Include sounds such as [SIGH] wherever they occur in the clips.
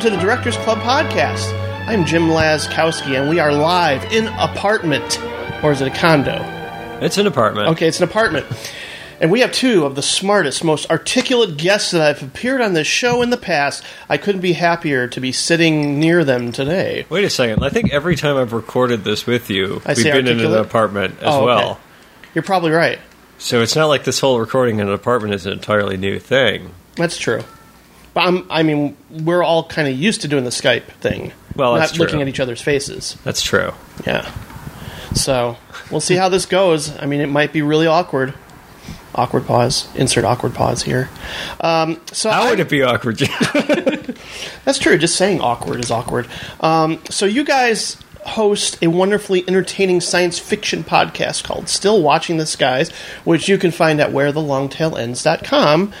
welcome to the Directors Club podcast. I'm Jim Laczkowski, and we are live in apartment, or is it a condo? It's an apartment. Okay, it's an apartment. And we have two of the smartest, most articulate guests that have appeared on this show in the past. I couldn't be happier to be sitting near them today. Wait a second. I think every time I've recorded this with you, I we've been in an apartment as Oh, okay. well. You're probably right. So it's not like this whole recording in an apartment is an entirely new thing. That's true. But I'm, I mean, we're all kind of used to doing the Skype thing. Well, not true. looking at each other's faces. That's true. Yeah. So we'll see how this goes. I mean, it might be really awkward. Awkward pause. Insert awkward pause here. Um, so How I- would it be awkward? [LAUGHS] [LAUGHS] That's true. Just saying awkward is awkward. Um, so you guys host a wonderfully entertaining science fiction podcast called Still Watching the Skies, which you can find at wherelongtailends.com.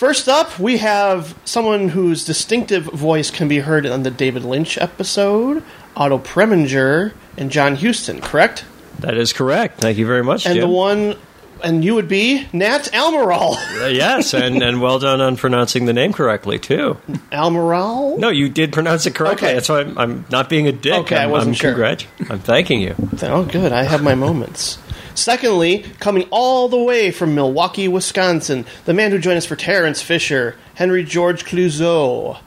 First up, we have someone whose distinctive voice can be heard on the David Lynch episode, Otto Preminger, and John Huston, correct? that is correct. Thank you very much, And Jim. the one, and you would be Nat Almiral. [LAUGHS] Uh, yes, and, and well done on pronouncing the name correctly, too. Almiral? No, you did pronounce it correctly. Okay. That's why I'm, I'm not being a dick. Okay, I I'm, wasn't I'm sure. congrat- I'm thanking you. Oh, good. I have my moments. Secondly, coming all the way from Milwaukee, Wisconsin, the man who joined us for Terrence Fisher, Henry George Clouzot,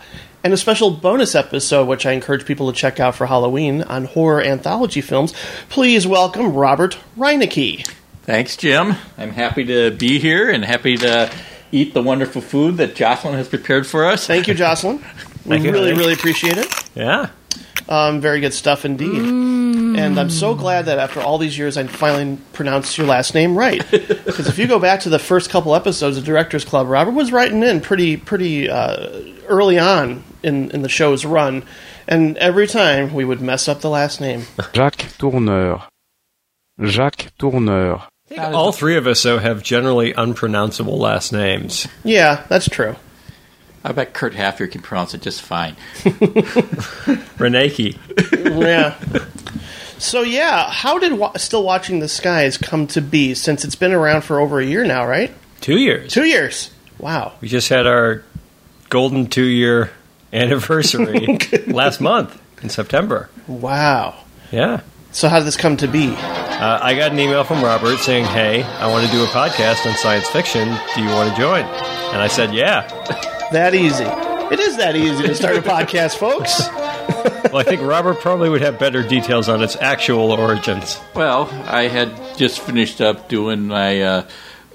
and a special bonus episode, which I encourage people to check out for Halloween on horror anthology films. Please welcome Robert Reinecke. Thanks, Jim. I'm happy to be here and happy to eat the wonderful food that Jocelyn has prepared for us. Thank you, Jocelyn. [LAUGHS] We Thank you, really, honey. really appreciate it. Yeah. Um, very good stuff indeed. And I'm so glad that after all these years, I finally pronounced your last name right. [LAUGHS] Because if you go back to the first couple episodes of Directors Club, Robert was writing in pretty, pretty uh, early on in, in the show's run, and every time we would mess up the last name. Jacques Tourneur. Jacques Tourneur. All three of us, though, have generally unpronounceable last names. Yeah, that's true. I bet Kurt Haffer can pronounce it just fine. [LAUGHS] [LAUGHS] Reneki. Yeah. So yeah, how did wa- Still Watching the Skies come to be? Since it's been around for over a year now, right? Two years. Two years. Wow. We just had our golden two year [LAUGHS] anniversary [LAUGHS] last month in September. Wow. Yeah. So how did this come to be? Uh, I got an email from Robert saying, Hey, I want to do a podcast on science fiction. Do you want to join? And I said, Yeah. [LAUGHS] That easy. It is that easy to start a podcast, folks. Well, I think Robert probably would have better details on its actual origins. Well, I had just finished up doing my uh,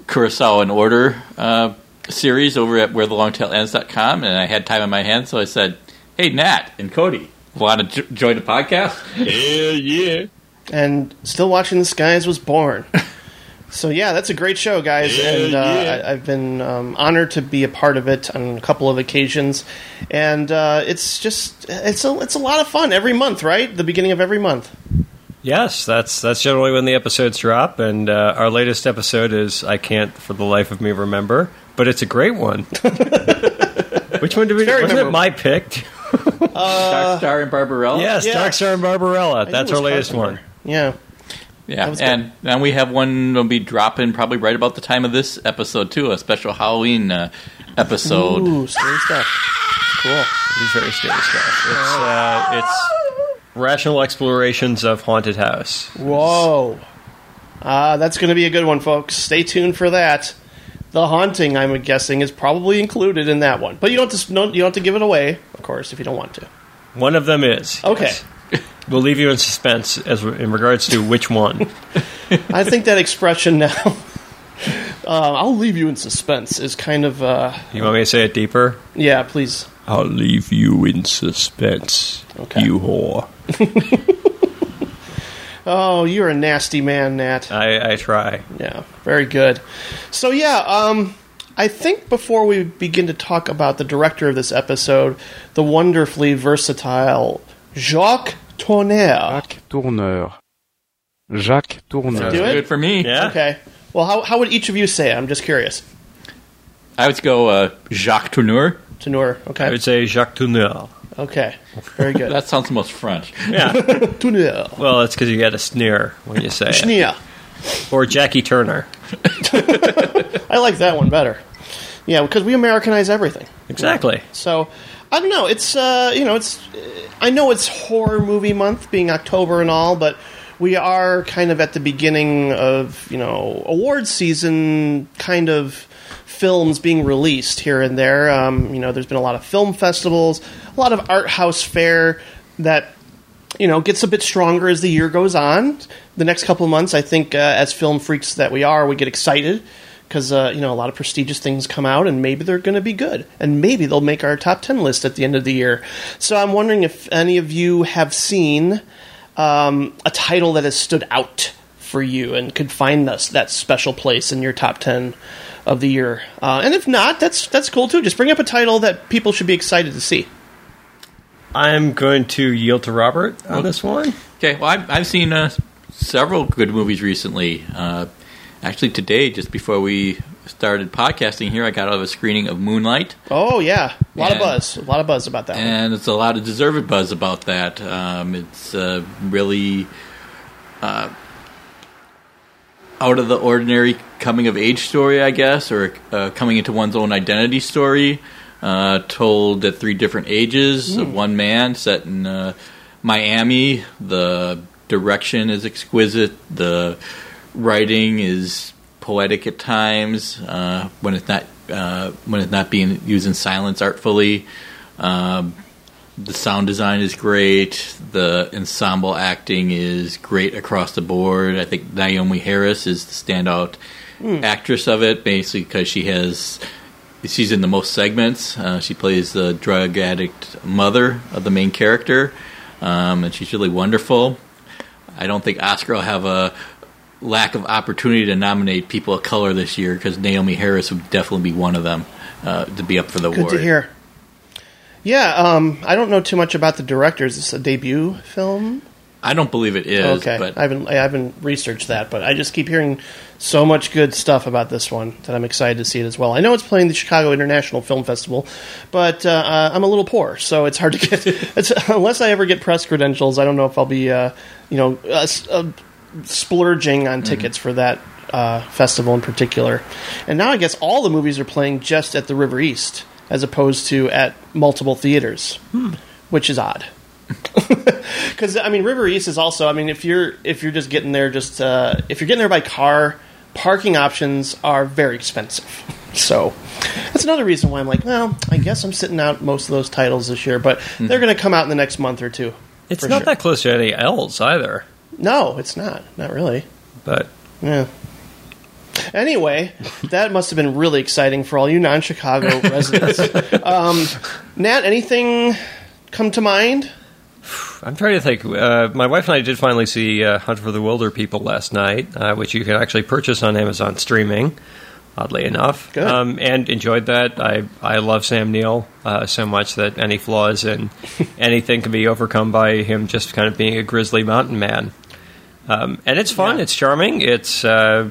Kurosawa in Order uh, series over at wherelongtailends.com, and I had time on my hands, so I said, Hey, Nat and Cody, want to j- join the podcast? Hell yeah. And Still Watching the Skies was born. [LAUGHS] So yeah, that's a great show, guys, and uh, I, I've been um, honored to be a part of it on a couple of occasions. And uh, it's just it's a it's a lot of fun every month, right? The beginning of every month. Yes, that's that's generally when the episodes drop, and uh, our latest episode is I can't for the life of me remember, but it's a great one. [LAUGHS] Which one did we? very Wasn't it my pick? [LAUGHS] Dark Star and Barbarella? yes, yeah. Dark Star and Barbarella. think That's our latest Carpenter. one. Yeah. Yeah, good. and we have one that'll be dropping probably right about the time of this episode too, a special Halloween uh, episode. Ooh, scary stuff. Cool. It's very scary stuff. It's uh, it's rational explorations of haunted house. Whoa. Ah, that's going to be a good one, folks. Stay tuned for that. The haunting, I'm guessing, is probably included in that one, but you don't just no, you don't have to give it away, of course, if you don't want to. One of them is Okay. yes. [LAUGHS] We'll leave you in suspense as in regards to which one. [LAUGHS] I think that expression now, [LAUGHS] uh, I'll leave you in suspense, is kind of, uh, You want me to say it deeper? yeah, please. I'll leave you in suspense, Okay. you whore. Oh, you're a nasty man, Nat. I, I try. Yeah, very good. So, yeah, um, I think before we begin to talk about the director of this episode, the wonderfully versatile Jacques Tourneur. Jacques Tourneur. Jacques Tourneur. Do it? Good for me. Yeah. Okay. Well, how, how would each of you say it? I'm just curious. I would go uh, Jacques Tourneur. Tourneur. Okay. I would say Jacques Tourneur. Okay. Very good. [LAUGHS] That sounds the most French. Yeah. [LAUGHS] Tourneur. well, that's because you got a sneer when you say it. Or Jackie Turner. [LAUGHS] I like that one better. Yeah, because we Americanize everything. Exactly. So, I don't know. It's uh, you know, it's I know it's horror movie month, being October and all, but we are kind of at the beginning of you know awards season, kind of films being released here and there. Um, you know, there's been a lot of film festivals, a lot of art house fare that you know gets a bit stronger as the year goes on. The next couple months, I think, uh, as film freaks that we are, we get excited because uh, you know a lot of prestigious things come out, and maybe they're going to be good, and maybe they'll make our top ten list at the end of the year. So I'm wondering if any of you have seen um, a title that has stood out for you and could find us that special place in your top ten of the year. Uh, and if not, that's that's cool too. Just bring up a title that people should be excited to see. I'm going to yield to Robert on this one. Okay, well, I've, I've seen uh, several good movies recently. Uh, actually, today, just before we started podcasting here, I got out of a screening of Moonlight, Oh yeah, a lot of buzz, a lot of buzz about that. one. and it's a lot of deserved buzz about that. Um, it's uh, really uh, out of the ordinary coming of age story, I guess, or uh, coming into one's own identity story, uh, told at three different ages of one man, set in uh, Miami. The direction is exquisite. The writing is poetic at times uh, when it's not uh, when it's not being used in silence artfully. Um, the sound design is great. The ensemble acting is great across the board. I think Naomie Harris is the standout actress of it, basically because she has she's in the most segments. Uh, she plays the drug addict mother of the main character, um, and she's really wonderful. I don't think Oscar will have a lack of opportunity to nominate people of color this year because Naomie Harris would definitely be one of them uh, to be up for the Good award. to hear. Yeah, um, I don't know too much about the director. Is this a debut film? I don't believe it is, okay, but I haven't I haven't researched that, but I just keep hearing so much good stuff about this one that I'm excited to see it as well. I know it's playing the Chicago International Film Festival, but uh, uh, I'm a little poor, so it's hard to get. [LAUGHS] It's, unless I ever get press credentials, I don't know if I'll be, uh, you know, uh, uh, splurging on tickets for that uh, festival in particular. And now I guess all the movies are playing just at the River East as opposed to at multiple theaters, which is odd. [LAUGHS] Because I mean, River East is also. I mean, if you're if you're just getting there, just uh, if you're getting there by car, parking options are very expensive. [LAUGHS] So that's another reason why I'm like, well, I guess I'm sitting out most of those titles this year, but they're going to come out in the next month or two. It's not sure. that close to any else either, No, it's not. Not really. but Yeah. Anyway, that must have been really exciting for all you non-Chicago [LAUGHS] residents. Um, Nat, anything come to mind? I'm trying to think. Uh, my wife and I did finally see uh, Hunt for the Wilderpeople last night, uh, which you can actually purchase on Amazon streaming. Oddly enough, Good. Um, and enjoyed that. I I love Sam Neill uh, so much that any flaws in [LAUGHS] anything can be overcome by him just kind of being a grizzly mountain man. Um, and it's fun. Yeah. It's charming. It's uh,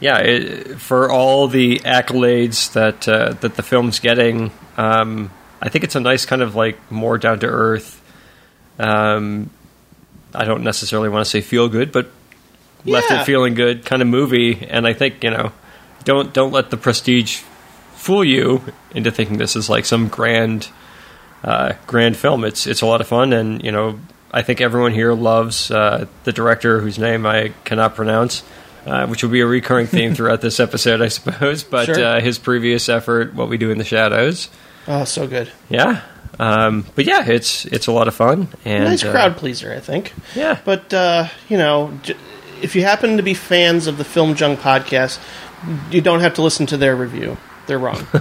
yeah, it, for all the accolades that uh, that the film's getting, um, I think it's a nice kind of like more down to earth. Um, I don't necessarily want to say feel good, but left it feeling good kind of movie. And I think you know, don't don't let the prestige fool you into thinking this is like some grand uh, grand film. It's it's a lot of fun, and you know, I think everyone here loves uh, the director whose name I cannot pronounce, uh, which will be a recurring theme [LAUGHS] throughout this episode, I suppose. But Sure. uh, his previous effort, "What We Do in the Shadows," Oh, so good. yeah. Um, but yeah, it's it's a lot of fun and nice uh, crowd pleaser, I think. Yeah, But uh, you know, if you happen to be fans of the Film Junk podcast, you don't have to listen to their review. They're wrong. [LAUGHS]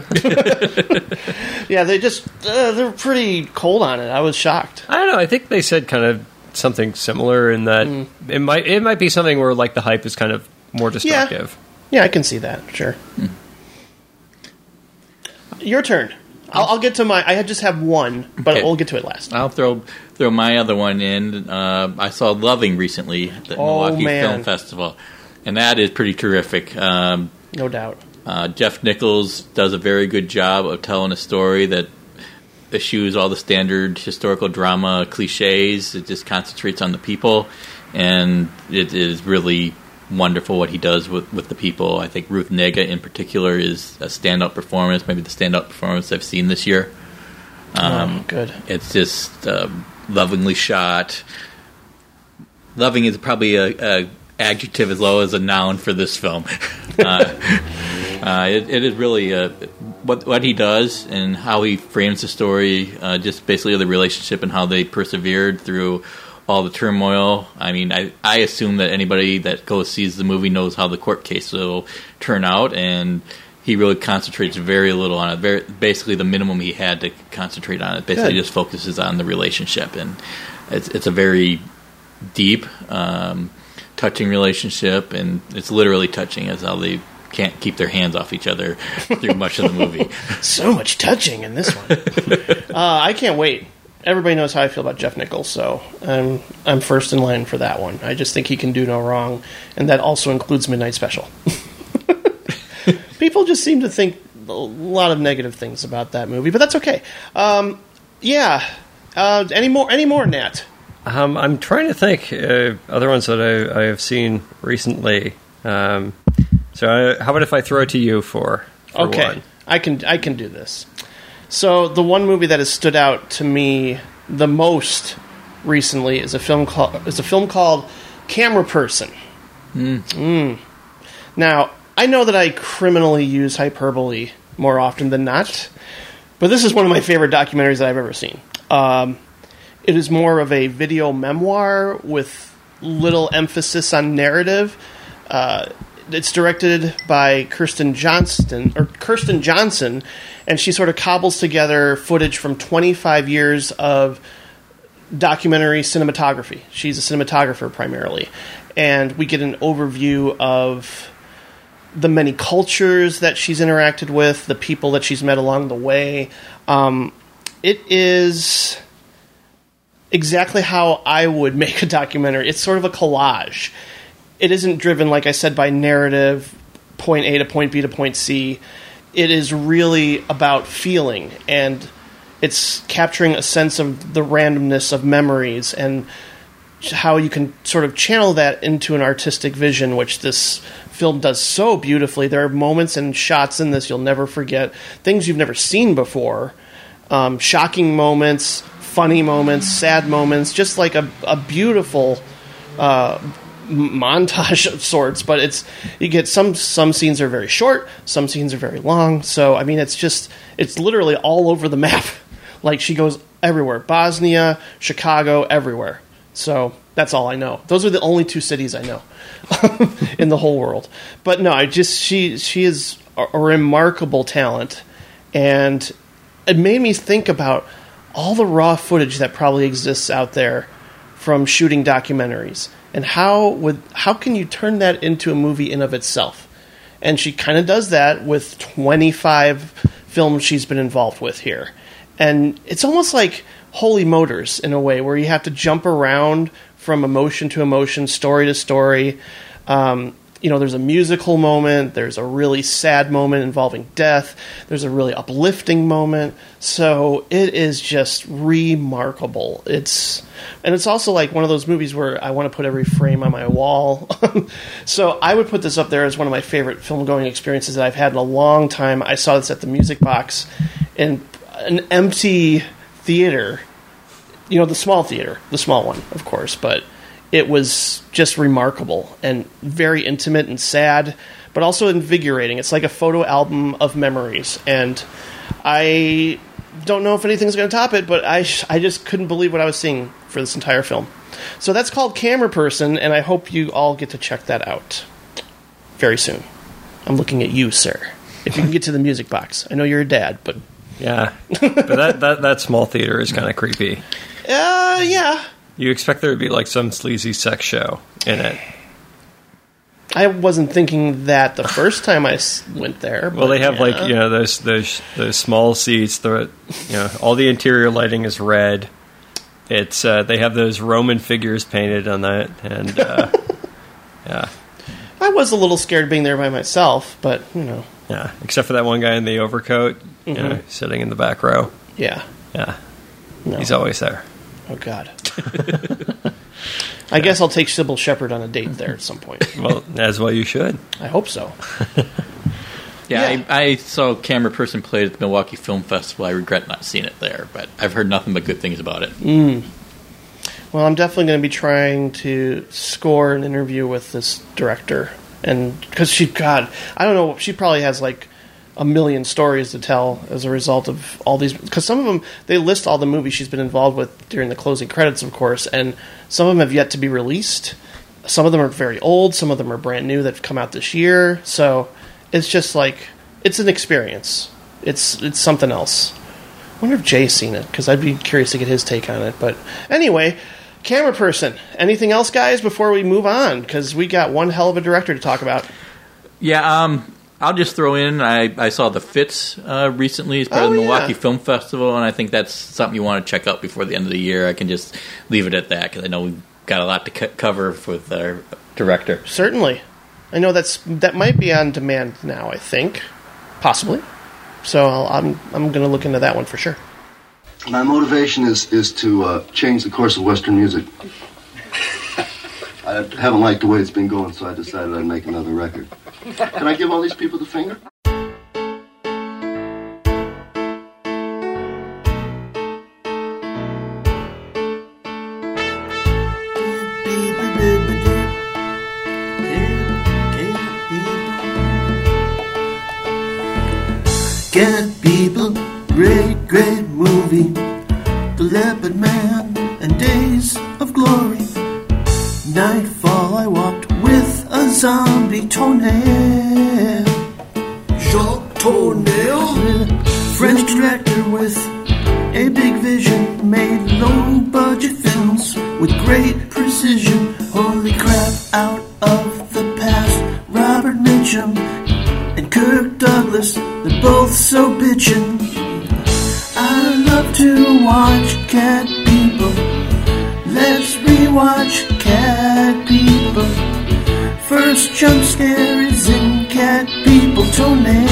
yeah, they just uh, they're pretty cold on it. I was shocked. I don't know. I think they said kind of something similar in that Mm. it might it might be something where like the hype is kind of more destructive. Yeah, I can see that. Sure. Your turn. I'll, I'll get to my. I just have one, but Okay. we'll get to it last. I'll throw throw my other one in. Uh, I saw Loving recently at the Oh, Milwaukee man. Film Festival, and that is pretty terrific. Um, No doubt. Uh, Jeff Nichols does a very good job of telling a story that eschews all the standard historical drama cliches. It just concentrates on the people, and it is really wonderful what he does with, with the people. I think Ruth Negga in particular is a standout performance, maybe the standout performance I've seen this year. Um, oh, good. It's just um, lovingly shot. Loving is probably a, a adjective as low as a noun for this film. [LAUGHS] uh, uh, it, it is really uh, what what he does and how he frames the story. Uh, just basically the relationship and how they persevered through all the turmoil. I mean, I I assume that anybody that goes sees the movie knows how the court case will turn out, and he really concentrates very little on it. Very basically the minimum he had to concentrate on it. Basically, Good. just focuses on the relationship, and it's it's a very deep, um, touching relationship, and it's literally touching as how they can't keep their hands off each other through much of the movie. [LAUGHS] [LAUGHS] So much touching in this one. [LAUGHS] uh, I can't wait. Everybody knows how I feel about Jeff Nichols, so I'm I'm first in line for that one. I just think he can do no wrong, and that also includes Midnight Special. People just seem to think a lot of negative things about that movie, but that's okay. Um, yeah. Uh, any more? Any more, Nat? Um, I'm trying to think uh, other ones that I, I have seen recently. Um, so I, how about if I throw it to you for, for okay, one? I can I can do this. So the one movie that has stood out to me the most recently is a film called is a film called Cameraperson. Mm. Now I know that I criminally use hyperbole more often than not, but this is one of my favorite documentaries that I've ever seen. Um, it is more of a video memoir with little emphasis on narrative. Uh, it's directed by Kirsten Johnston or Kirsten Johnson, and she sort of cobbles together footage from 25 years of documentary cinematography. She's a cinematographer primarily, and we get an overview of the many cultures that she's interacted with, the people that she's met along the way. Um, it is exactly how I would [LAUGHS] make a documentary. It's sort of a collage. It isn't driven, like I said, by narrative, point A to point B to point C. It is really about feeling, and it's capturing a sense of the randomness of memories and how you can sort of channel that into an artistic vision, which this film does so beautifully. There are moments and shots in this you'll never forget, things you've never seen before, um, shocking moments, funny moments, sad moments, just like a, a beautiful uh, montage [LAUGHS] of sorts. But it's you get some some scenes are very short, some scenes are very long. So I mean, it's just it's literally all over the [LAUGHS] map. Like she goes everywhere, Bosnia, Chicago, everywhere. So that's all I know. Those are the only two cities I know [LAUGHS] in the whole world. But no, I just she she is a, a remarkable talent, and it made me think about all the raw footage that probably exists out there from shooting documentaries. And how would how can you turn that into a movie in of itself? And she kind of does that with 25 films she's been involved with here. And it's almost like holy motors in a way where you have to jump around from emotion to emotion story to story. Um, you know there's a musical moment there's a really sad moment involving death there's a really uplifting moment. So it is just remarkable. It's and it's also like one of those movies where i want to put every frame on my wall. [LAUGHS] So i would put this up there as one of my favorite film going experiences that i've had in a long time. I saw this at the music box in an empty theater. You know the small theater the small one of course but it was just remarkable and very intimate and sad, but also invigorating. It's like a photo album of memories, and I don't know if anything's going to top it, but I I just couldn't believe what I was seeing for this entire film. So that's called Cameraperson, and I hope you all get to check that out very soon. I'm looking at you, sir. If you can get to the music box, I know you're a dad, but Yeah, but that, that that small theater is kind of creepy. uh, yeah, You expect there to be like some sleazy sex show in it. I wasn't thinking that the first time I s- went there. Well, but they have yeah. like you know those those those small seats. The you know all the interior lighting is red. It's uh, they have those Roman figures painted on that, and uh, [LAUGHS] yeah, I was a little scared being there by myself, but you know, yeah. Except for that one guy in the overcoat, you know, sitting in the back row. yeah. Yeah, No. he's always there. Oh God. I guess I'll take Cybill Shepherd on a date there at some point. [LAUGHS] Well, as well you should. I hope so. Yeah, [LAUGHS] Yeah. I, I saw Cameraperson played at the Milwaukee Film Festival. I regret not seeing it there, but I've heard nothing but good things about it. Mm. Well, I'm definitely going to be trying to score an interview with this director, and because she, God, I don't know, she probably has like a million stories to tell as a result of all these. Because some of them, they list all the movies she's been involved with during the closing credits, of course, and some of them have yet to be released. Some of them are very old. Some of them are brand new that've come out this year. So it's just like it's an experience. It's it's something else. I wonder if Jay's seen it because I'd be curious to get his take on it. But anyway, camera person. Anything else, guys, before we move on? Because we got one hell of a director to talk about. Yeah, um, I'll just throw in. I, I saw the Fits uh, recently as part Oh, of the yeah. Milwaukee Film Festival, and I think that's something you want to check out before the end of the year. I can just leave it at that because I know we've got a lot to co- cover with our director. Certainly, I know that's that might be on demand now. I think, possibly. So I'll, I'm I'm going to look into that one for sure. My motivation is is to uh, change the course of Western music. [LAUGHS] I haven't liked the way it's been going, so I decided I'd make another record. [LAUGHS] Can I give all these people the finger? Get people, great, great movie. The Leopard Man toenail. Jacques Toenail. French director with a big vision. Made low budget films with great precision. Holy crap, out of the past. Robert Mitchum and Kirk Douglas, they're both so bitchin'. I love to watch cat people. Let's rewatch. First jump scare is in cat people toenail.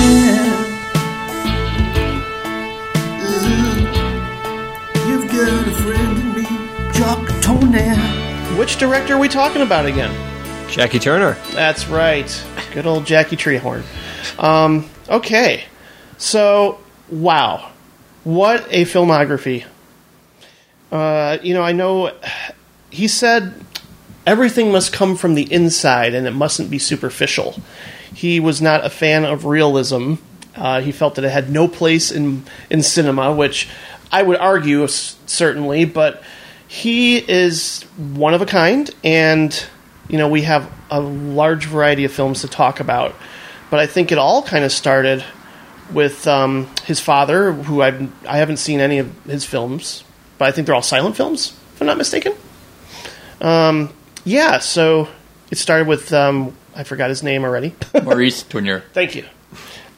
You've got a friend in me, Jock Toenail. Which director are we talking about again? Jackie Turner. That's right. Good old Jackie Treehorn. Um, okay. So, wow. What a filmography. Uh, you know, I know he said everything must come from the inside and it mustn't be superficial. He was not a fan of realism. Uh, he felt that it had no place in, in cinema, which I would argue certainly, but he is one of a kind, and you know we have a large variety of films to talk about. But I think it all kind of started with um, his father, who I I haven't seen any of his films, but I think they're all silent films, if I'm not mistaken. Um, yeah, so it started with um, I forgot his name already. [LAUGHS] Maurice Tourneur. Thank you.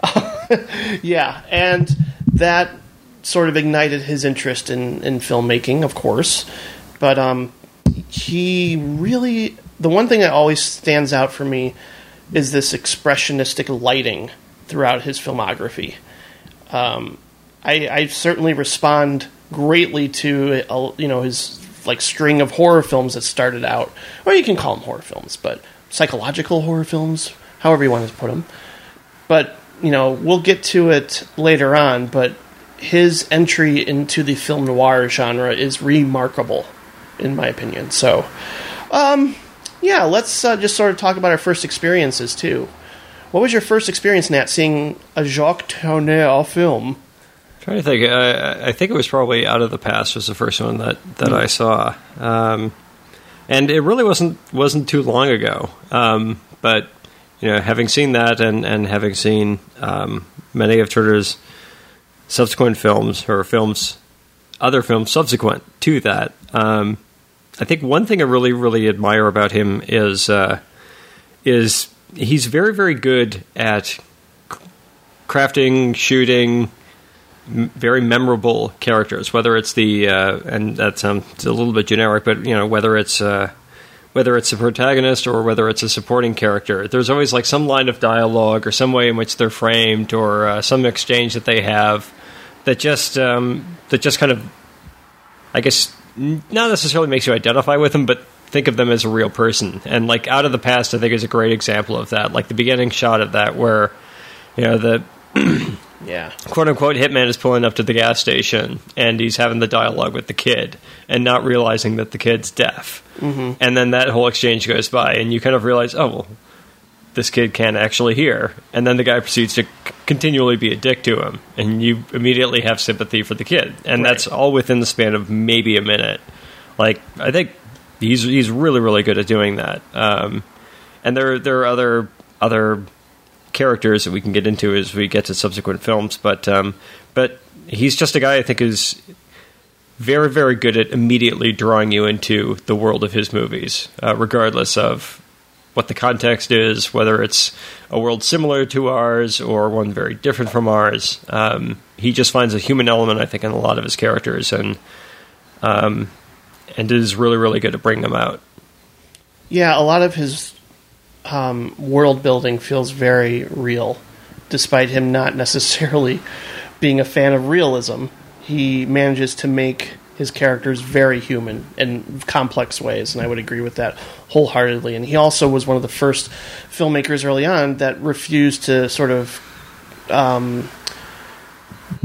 [LAUGHS] yeah, and that sort of ignited his interest in, in filmmaking, of course. But um, he really, the one thing that always stands out for me is this expressionistic lighting throughout his filmography. Um, I, I certainly respond greatly to uh, you know his like string of horror films that started out, or you can call them horror films, but psychological horror films, however you want to put them. But you know we'll get to it later on. But his entry into the film noir genre is remarkable, in my opinion. So, um, yeah, let's uh, just sort of talk about our first experiences too. What was your first experience, Nat, seeing a Jacques Tourneur film? Trying to think. I, I think it was probably Out of the Past was the first one that, that I saw, um, and it really wasn't wasn't too long ago. Um, but you know, having seen that and and having seen um, many of Turner's subsequent films or films, other films subsequent to that, um, I think one thing I really really admire about him is uh, is he's very very good at crafting, shooting very memorable characters. Whether it's the uh, and that sounds a little bit generic, but you know whether it's uh, whether it's a protagonist or whether it's a supporting character, there's always like some line of dialogue or some way in which they're framed or uh, some exchange that they have that just um, that just kind of I guess not necessarily makes you identify with them, but think of them as a real person. And like out of the past, I think is a great example of that. Like the beginning shot of that, where You know, the [CLEARS THROAT] Yeah. quote unquote hitman is pulling up to the gas station and he's having the dialogue with the kid and not realizing that the kid's deaf. Mm-hmm. And then that whole exchange goes by and you kind of realize, oh, well, this kid can't actually hear. And then the guy proceeds to c- continually be a dick to him and you immediately have sympathy for the kid. And Right. that's all within the span of maybe a minute. Like, I think he's he's really, really good at doing that. Um, and there there are other other characters that we can get into as we get to subsequent films. But um, but he's just a guy I think is very very good at immediately drawing you into the world of his movies, uh, regardless of what the context is, whether it's a world similar to ours or one very different from ours. Um, he just finds a human element, I think, in a lot of his characters, and um, and is really really good at bringing them out. Yeah, a lot of his um, world building feels very real, despite him not necessarily [LAUGHS] being a fan of realism. He manages to make his characters very human in complex ways, and I would agree with that wholeheartedly. And he also was one of the first filmmakers early on that refused to sort of um,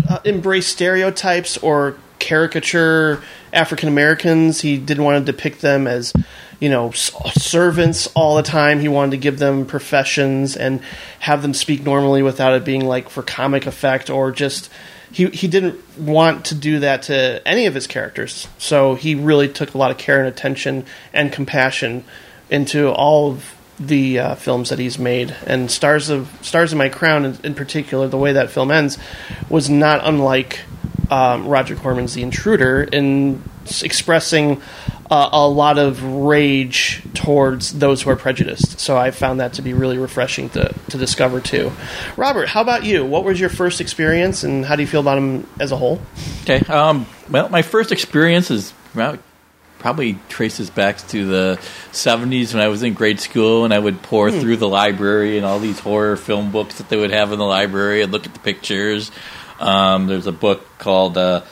uh, embrace stereotypes or caricature African Americans. He didn't want to depict them as, you know, servants all the time. He wanted to give them professions and have them speak normally without it being like for comic effect or just. He, he didn't want to do that to any of his characters, so he really took a lot of care and attention and compassion into all of the uh, films that he's made, and Stars of Stars of My Crown, in, in particular, the way that film ends, was not unlike um, Roger Corman's The Intruder in expressing uh, a lot of rage towards those who are prejudiced. So I found that to be really refreshing to, to discover too. Robert, how about you? What was your first experience, and how do you feel about them as a whole? Okay. Um, well, my first experience is well, probably traces back to the 70s when I was in grade school and I would pour through the library and all these horror film books that they would have in the library and look at the pictures. Um, there's a book called uh,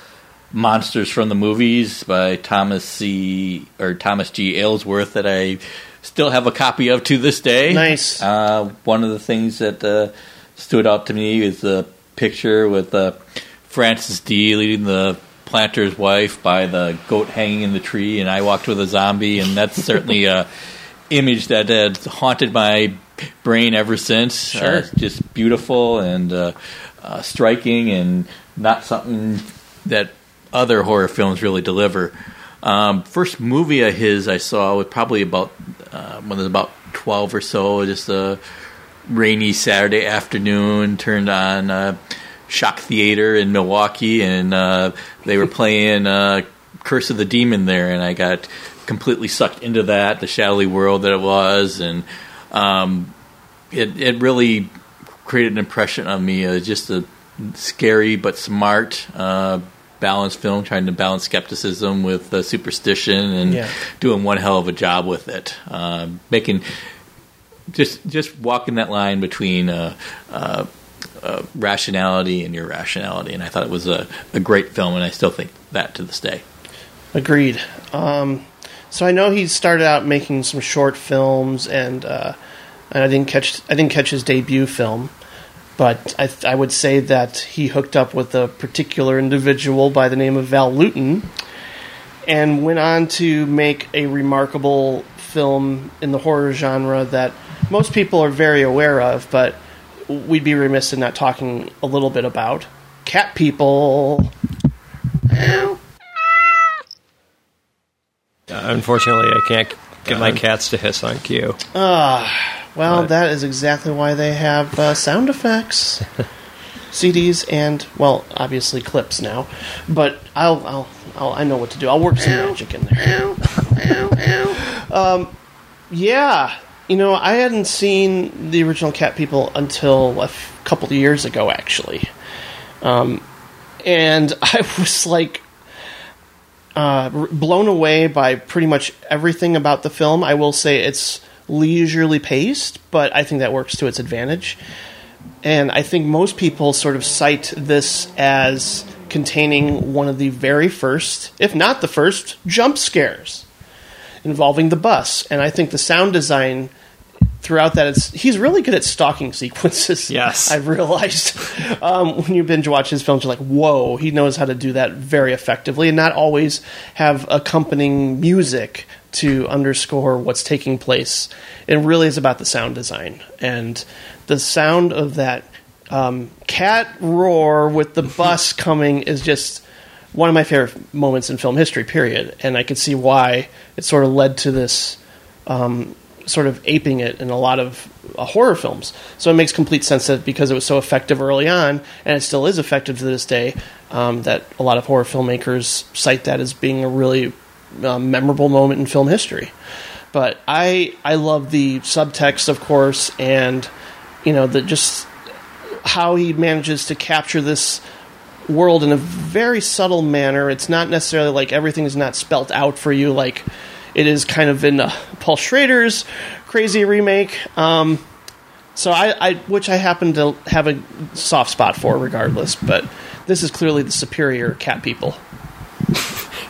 Monsters from the Movies by Thomas C. or Thomas G. Aylesworth that I still have a copy of to this day. Nice. Uh, one of the things that uh, stood out to me is the picture with uh, Frances Dee leading the planter's wife by the goat hanging in the tree, and I walked with a zombie, and that's certainly a [LAUGHS] image that has haunted my brain ever since. Sure. Uh, it's just beautiful and uh, uh, striking, and not something that other horror films really deliver. Um, first movie of his I saw was probably about uh, when I was about twelve or so. Just a rainy Saturday afternoon. Turned on uh, Shock Theater in Milwaukee, and uh, they were playing uh, Curse of the Demon there, and I got completely sucked into that, the shadowy world that it was, and um, it it really created an impression on me. Uh, just a scary but smart. Uh, balanced film trying to balance skepticism with uh, superstition and Yeah. doing one hell of a job with it um, making just just walking that line between uh, uh, uh, rationality and irrationality and I thought it was a, a great film and I still think that to this day Agreed. Um, so I know he started out making some short films, and uh, and I didn't catch I didn't catch his debut film, but I th- I would say that he hooked up with a particular individual by the name of Val Lewton, and went on to make a remarkable film in the horror genre that most people are very aware of, but we'd be remiss in not talking a little bit about. Cat People. Unfortunately, I can't get my uh-huh. cats to hiss on cue. Ah. Well, Right. that is exactly why they have uh, sound effects, [LAUGHS] CDs, and well, obviously clips now. But I'll, I'll, I'll I know what to do. I'll work some magic in there. um, yeah, you know, I hadn't seen the original Cat People until a f- couple of years ago, actually, um, and [LAUGHS] I was like uh, blown away by pretty much everything about the film. I will say it's leisurely paced, but I think that works to its advantage. And I think most people sort of cite this as containing one of the very first, if not the first, jump scares involving the bus. And I think the sound design throughout that, it's he's really good at stalking sequences. [LAUGHS] Yes. I've realized um, when you binge watch his films, you're like, whoa, he knows how to do that very effectively, and not always have accompanying music to underscore what's taking place. It really is about the sound design and the sound of that um, cat roar with the bus coming is just one of my favorite moments in film history. Period, and I could see why it sort of led to this um, sort of aping it in a lot of uh, horror films. So it makes complete sense that because it was so effective early on, and it still is effective to this day, um, that a lot of horror filmmakers cite that as being a really uh, memorable moment in film history. But I I love the subtext, of course, and you know the just how he manages to capture this world in a very subtle manner. It's not necessarily like everything is not spelt out for you, like it is kind of in uh, Paul Schrader's crazy remake. Um, so I, I, which I happen to have a soft spot for, regardless. But this is clearly the superior Cat People.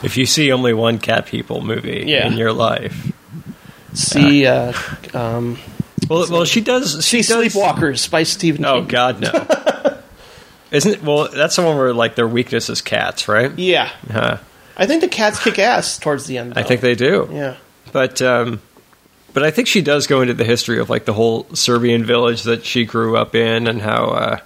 If you see only one Cat People movie Yeah. in your life, See, uh, um, well, well, she does. see She does, Sleepwalkers by Stephen Oh King. God, no. [LAUGHS] Isn't it? Well, that's the one where like their weakness is cats, right? Yeah, Huh. I think the cats kick ass towards the end. I think they do. Yeah. But um, but I think she does go into the history of like the whole Serbian village that she grew up in and how uh,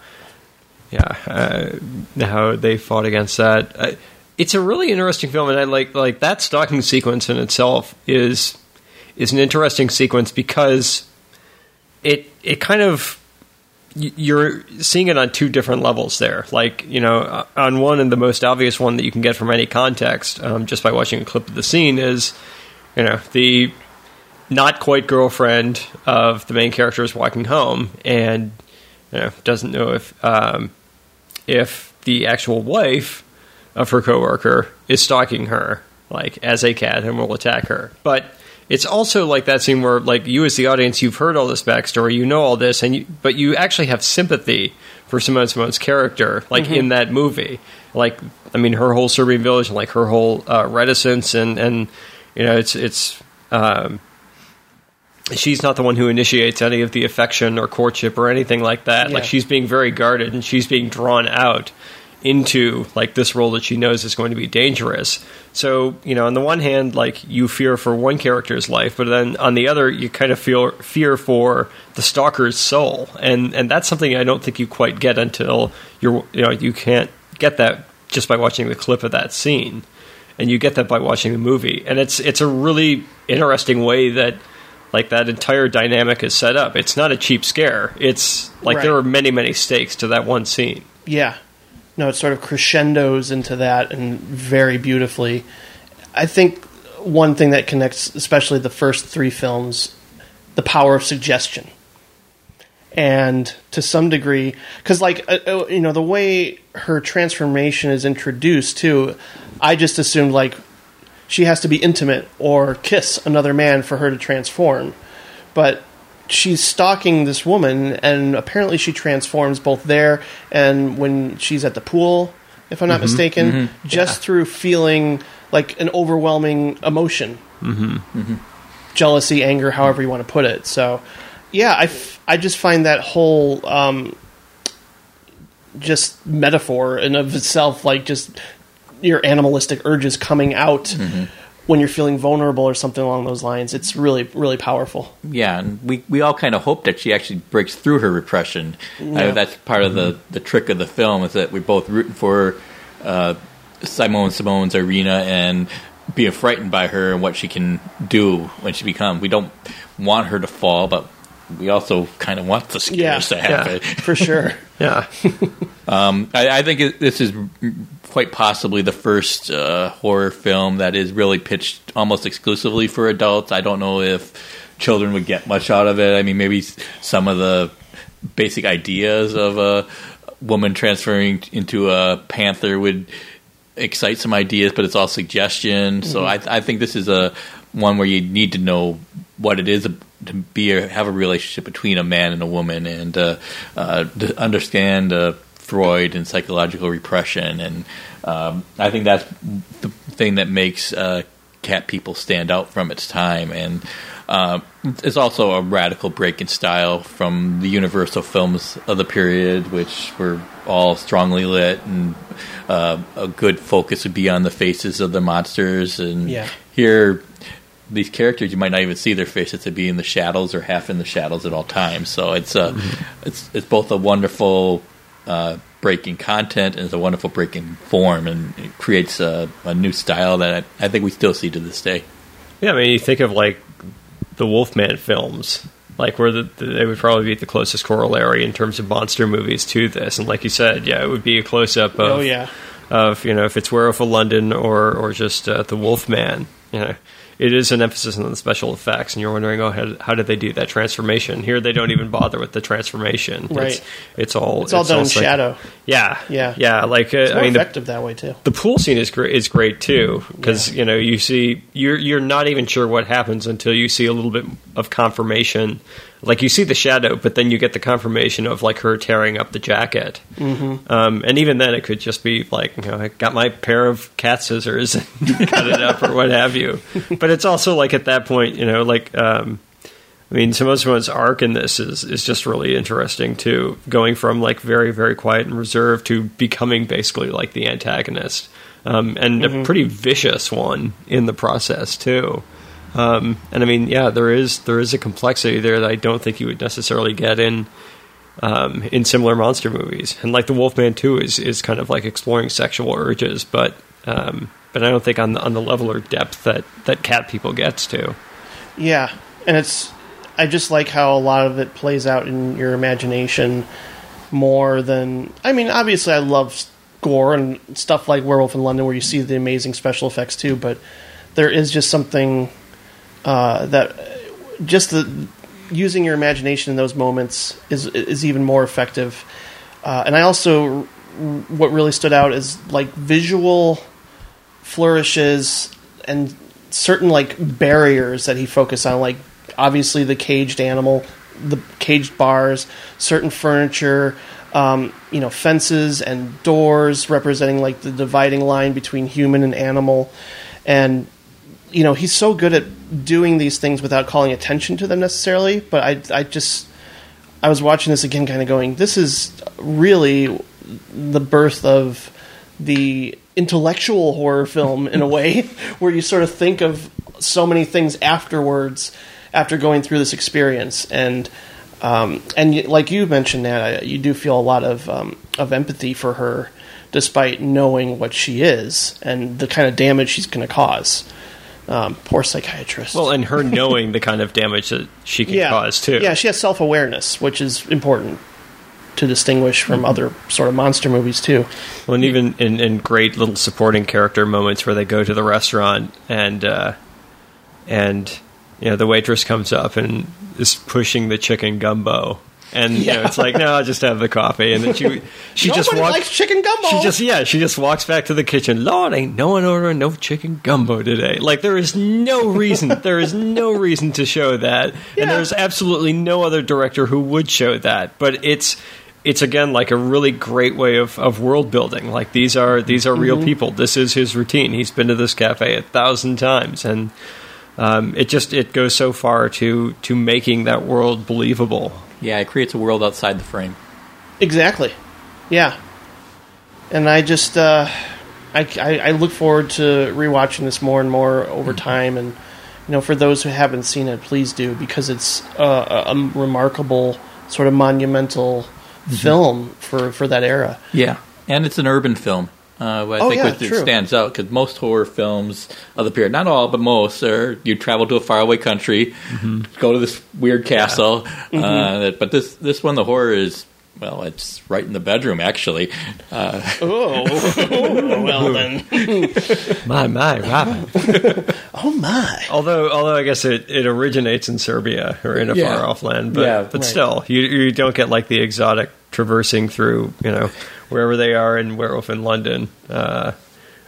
yeah uh, how they fought against that. Uh, it's a really interesting film, and I like like that stalking sequence in itself is is an interesting sequence because it it kind of you're seeing it on two different levels there. Like, you know, on one and the most obvious one that you can get from any context, um, just by watching a clip of the scene, is, you know, the not quite girlfriend of the main character is walking home and, you know, doesn't know if um, if the actual wife of her coworker is stalking her, like as a cat, and will attack her. But it's also like that scene where, like, you as the audience, you've heard all this backstory, you know all this, and you, but you actually have sympathy for Simone Simon's character, like in that movie. Like, I mean, her whole Serbian village, and like her whole uh, reticence, and and you know, it's it's. Um, she's not the one who initiates any of the affection or courtship or anything like that. Like she's being very guarded and she's being drawn out into like this role that she knows is going to be dangerous. So, you know, on the one hand, like you fear for one character's life, but then on the other, you kind of feel fear for the stalker's soul. And and that's something I don't think you quite get until you're you know, you can't get that just by watching the clip of that scene. And you get that by watching the movie. And it's it's a really interesting way that like that entire dynamic is set up. It's not a cheap scare. It's like there Right. are many, many stakes to that one scene. Yeah. No, it sort of crescendos into that and very beautifully. I think one thing that connects, especially the first three films, the power of suggestion. And to some degree, because, like, uh, uh, you know, the way her transformation is introduced, too, I just assumed, like, she has to be intimate or kiss another man for her to transform. But she's stalking this woman, and apparently she transforms both there and when she's at the pool, if I'm not mistaken, just through feeling like an overwhelming emotion. Mm-hmm. Jealousy, anger, however you want to put it. So, yeah, I, f- I just find that whole um, just metaphor in of itself, like just your animalistic urges coming out when you're feeling vulnerable or something along those lines. It's really, really powerful. Yeah, and we, we all kind of hope that she actually breaks through her repression. Uh, that's part of the, the trick of the film is that we're both rooting for uh, Simone Simon's Irena and being frightened by her and what she can do when she becomes. We don't want her to fall, but we also kind of want the scares Yeah, to yeah. happen. For sure. [LAUGHS] Yeah. [LAUGHS] I, I think it, this is quite possibly the first uh, horror film that is really pitched almost exclusively for adults. I don't know if children would get much out of it. I mean, maybe some of the basic ideas of a woman transferring into a panther would excite some ideas, but it's all suggestion. So I, I think this is a one where you need to know what it is to be a, have a relationship between a man and a woman, and uh, uh, to understand uh, Freud and psychological repression. And um, I think that's the thing that makes uh, Cat People stand out from its time. And Uh, it's also a radical break in style from the Universal films of the period, which were all strongly lit, and uh, a good focus would be on the faces of the monsters. And Yeah. here, these characters you might not even see their faces; they'd be in the shadows or half in the shadows at all times. So it's a, it's it's both a wonderful uh, break in content and it's a wonderful breaking form, and it creates a, a new style that I, I think we still see to this day. Yeah, I mean, you think of like the Wolfman films, like where the, they would probably be the closest corollary in terms of monster movies to this. And like you said, yeah, it would be a close up of, Oh yeah. of you know if it's Werewolf of London or or just uh, the Wolfman. You know, it is an emphasis on the special effects, and you're wondering, oh, how, how did they do that transformation? Here, they don't even bother with the transformation. Right. It's, it's all It's all done in psych- shadow. Yeah, Yeah. yeah. Like uh, more I mean, the, effective that way too. the pool scene is great is great too because you know you see you're you're not even sure what happens until you see a little bit of confirmation like you see the shadow but then you get the confirmation of like her tearing up the jacket. Mm-hmm. um, and even then it could just be like you know I got my pair of cat scissors and [LAUGHS] cut it up or what have you. But it's also like at that point you know like um, I mean, Simone's arc in this is is just really interesting too, going from like very very quiet and reserved to becoming basically like the antagonist, um, and a pretty vicious one in the process too. Um, and I mean, yeah, there is there is a complexity there that I don't think you would necessarily get in um, in similar monster movies. And like the Wolfman Two is is kind of like exploring sexual urges, but um, but I don't think on the, on the level or depth that that Cat People gets to. Yeah, and it's I just like how a lot of it plays out in your imagination more than I mean. Obviously, I love gore and stuff like Werewolf in London, where you see the amazing special effects too. But there is just something uh, that just the using your imagination in those moments is is even more effective. Uh, and I also what really stood out is like visual flourishes and certain like barriers that he focused on like obviously the caged animal the caged bars certain furniture um, you know fences and doors representing like the dividing line between human and animal and you know he's so good at doing these things without calling attention to them necessarily but i i just i was watching this again kind of going this is really the birth of the intellectual horror film in a way [LAUGHS] where you sort of think of so many things afterwards after going through this experience. And um, and like you mentioned that you do feel a lot of um, of empathy for her despite knowing what she is and the kind of damage she's going to cause um, poor psychiatrist Well, and her knowing the kind of damage that she can cause too. yeah, she has self awareness, which is important to distinguish from other sort of monster movies too. Well, and even in, in great little supporting character moments where they go to the restaurant and uh, and you know the waitress comes up and is pushing the chicken gumbo, and you know, it's like no, I'll just have the coffee, and then she she just walks. likes chicken gumbo. She just yeah, she just walks back to the kitchen. Lord, ain't no one ordering no chicken gumbo today. Like there is no reason, [LAUGHS] there is no reason to show that, Yeah. and there's absolutely no other director who would show that. But it's it's again like a really great way of, of world building. Like these are these are Mm-hmm. real people. This is his routine. He's been to this cafe a thousand times, and um, it just it goes so far to to making that world believable. Yeah, it creates a world outside the frame. exactly, yeah. And I just uh, I, I I look forward to rewatching this more and more over time, and you know, for those who haven't seen it, please do because it's uh, a, a remarkable sort of monumental film for for that era. Yeah, and it's an urban film. Uh, what I Oh, think yeah, what true. stands out because most horror films of the period, not all, but most, are you travel to a faraway country, go to this weird castle. Uh, that- but this this one, the horror is well, it's right in the bedroom actually. Uh, Oh, [LAUGHS] well then. [LAUGHS] My my, Robin. [LAUGHS] Oh my. Although, although I guess it, it originates in Serbia or in a Yeah. far off land, but Yeah, but right. still, you you don't get like the exotic traversing through you know wherever they are in Werewolf in London, uh,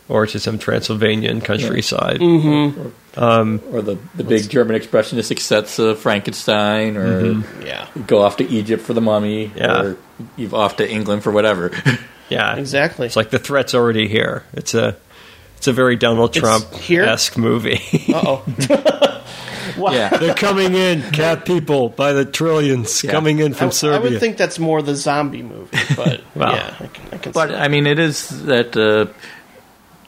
or to some Transylvanian countryside. or the, the big German expressionistic sets of Frankenstein, or Yeah. go off to Egypt for the mummy, Yeah. or you've off to England for whatever. [LAUGHS] Yeah, Exactly. It's like the threat's already here. It's a it's a very Donald It's Trump here? esque movie. [LAUGHS] Uh [LAUGHS] Yeah. [LAUGHS] They're coming in, cat people, by the trillions, Yeah. coming in from I, I would think that's more the zombie movie, but [LAUGHS] Well. yeah, I can, I can But see I mean, it is that uh,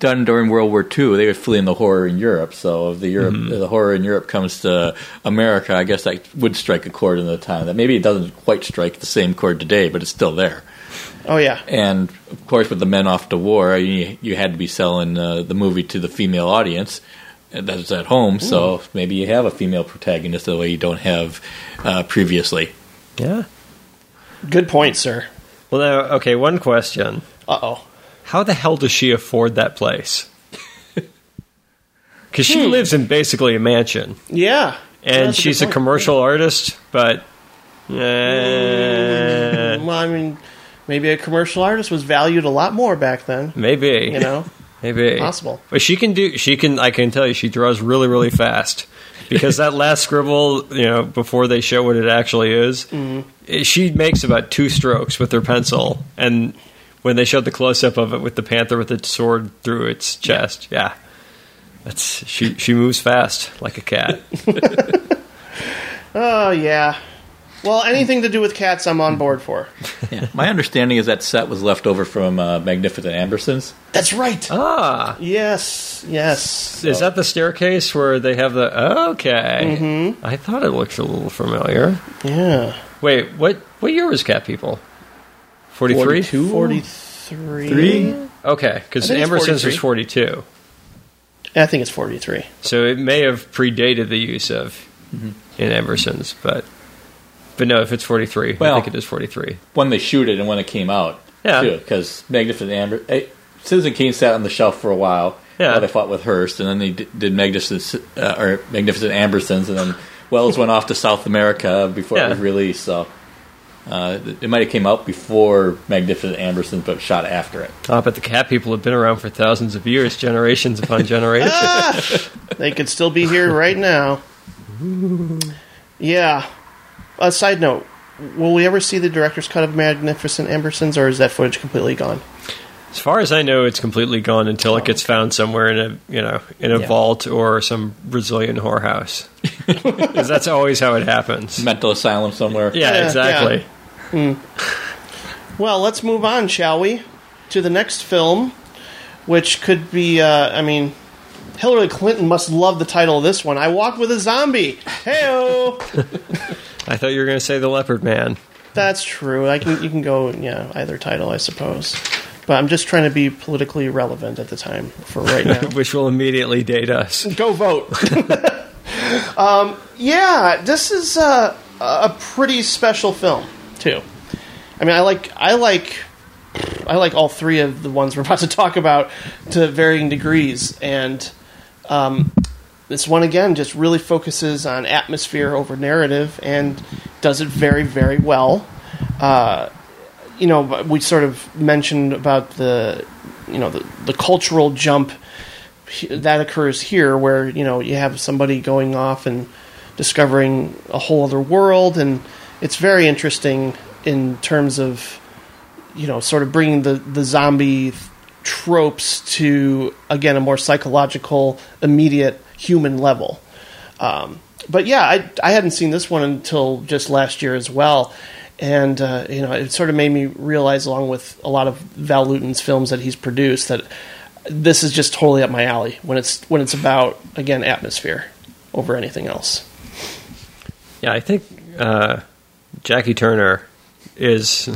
done during World War II. They were fleeing the horror in Europe. So if the Europe, Mm-hmm. the horror in Europe comes to America, I guess that would strike a chord in the time. That maybe it doesn't quite strike the same chord today, but it's still there. Oh yeah, And of course, with the men off to war, you, you had to be selling uh, the movie to the female audience and that's at home. So maybe you have a female protagonist the way you don't have uh, previously. yeah. good point, sir. Well, now, okay, one question. Uh oh. How the hell does she afford that place? [LAUGHS] Because Hmm. she lives in basically a mansion. Yeah, And That's she's good a point. commercial artist, but. eh, Well, I mean, maybe a commercial artist was valued a lot more back then. maybe. You know, [LAUGHS] Maybe. Possible. But she can do, she can, I can tell you, she draws really, really [LAUGHS] fast. Because that last scribble, you know, before they show what it actually is, Mm-hmm. she makes about two strokes with her pencil. And when they showed the close up of it with the panther with its sword through its chest, yeah. That's, she, she moves fast like a cat. [LAUGHS] oh yeah. Well, anything to do with cats, I'm on board for. Yeah. My understanding is that set was left over from uh, Magnificent Ambersons. That's right. ah, Yes, yes. is that the staircase where they have the. Okay. Mm-hmm. I thought it looked a little familiar. Yeah. Wait, what what year was Cat People? 43? 43. Three? Okay, because I think it's Ambersons was 43. 42. I think it's 43. So it may have predated the use of in Ambersons, but but no, if it's 43, I think it is 43. When they shoot it and when it came out. Yeah. Too, because Magnificent Amber. eh, Citizen Kane sat on the shelf for a while Yeah. while they fought with Hearst, and then they did, did Magnificent, uh, or Magnificent Ambersons, and then Welles went off to South America before Yeah. it was released. So uh, it might have came out before Magnificent Ambersons, but shot after it. Oh, but the Cat People have been around for thousands of years, generations upon [LAUGHS] generations. They could still be here right now. Yeah. A side note: Will we ever see the director's cut of Magnificent Ambersons, or is that footage completely gone? as far as I know, it's completely gone until it gets found somewhere in a you know in a Yeah. vault or some Brazilian whorehouse. [LAUGHS] Because that's always how it happens. Mental asylum somewhere. Yeah, Yeah, exactly. Well, let's move on, shall we, to the next film, which could be. Uh, I mean, Hillary Clinton must love the title of this one. I walk with a zombie. Heyo. [LAUGHS] I thought you were going to say the Leopard Man. That's true. I can you can go yeah either title I suppose, but I'm just trying to be politically relevant at the time for right now. [LAUGHS] which will immediately date us. go vote. [LAUGHS] [LAUGHS] um, yeah, this is uh, a pretty special film too. I mean, I like I like I like all three of the ones we're about to talk about to varying degrees, and um, this one again just really focuses on atmosphere over narrative and does it very very well. Uh, you know, we sort of mentioned about the you know the, the cultural jump that occurs here where you know you have somebody going off and discovering a whole other world and it's very interesting in terms of you know sort of bringing the the zombie tropes to again a more psychological immediate human level um, but yeah I, I hadn't seen this one until just last year as well and uh, you know it sort of made me realize along with a lot of Val Lewton's films that he's produced that this is just totally up my alley when it's when it's about again atmosphere over anything else. Yeah, I think uh, Jacques Tourneur is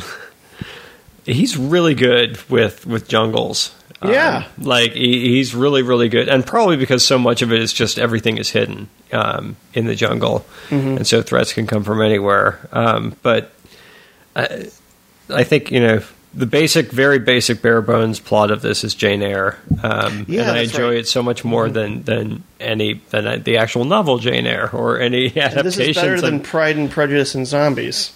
[LAUGHS] he's really good with with jungles. Um, Yeah. like he, he's really really good, and probably because so much of it is just everything is hidden um, in the jungle, and so threats can come from anywhere. Um, but I, I think you know the basic, very basic, bare bones plot of this is Jane Eyre, um, Yeah, and I enjoy right. it so much more than than any than the actual novel Jane Eyre or any And adaptations. this is better than Pride and Prejudice and Zombies.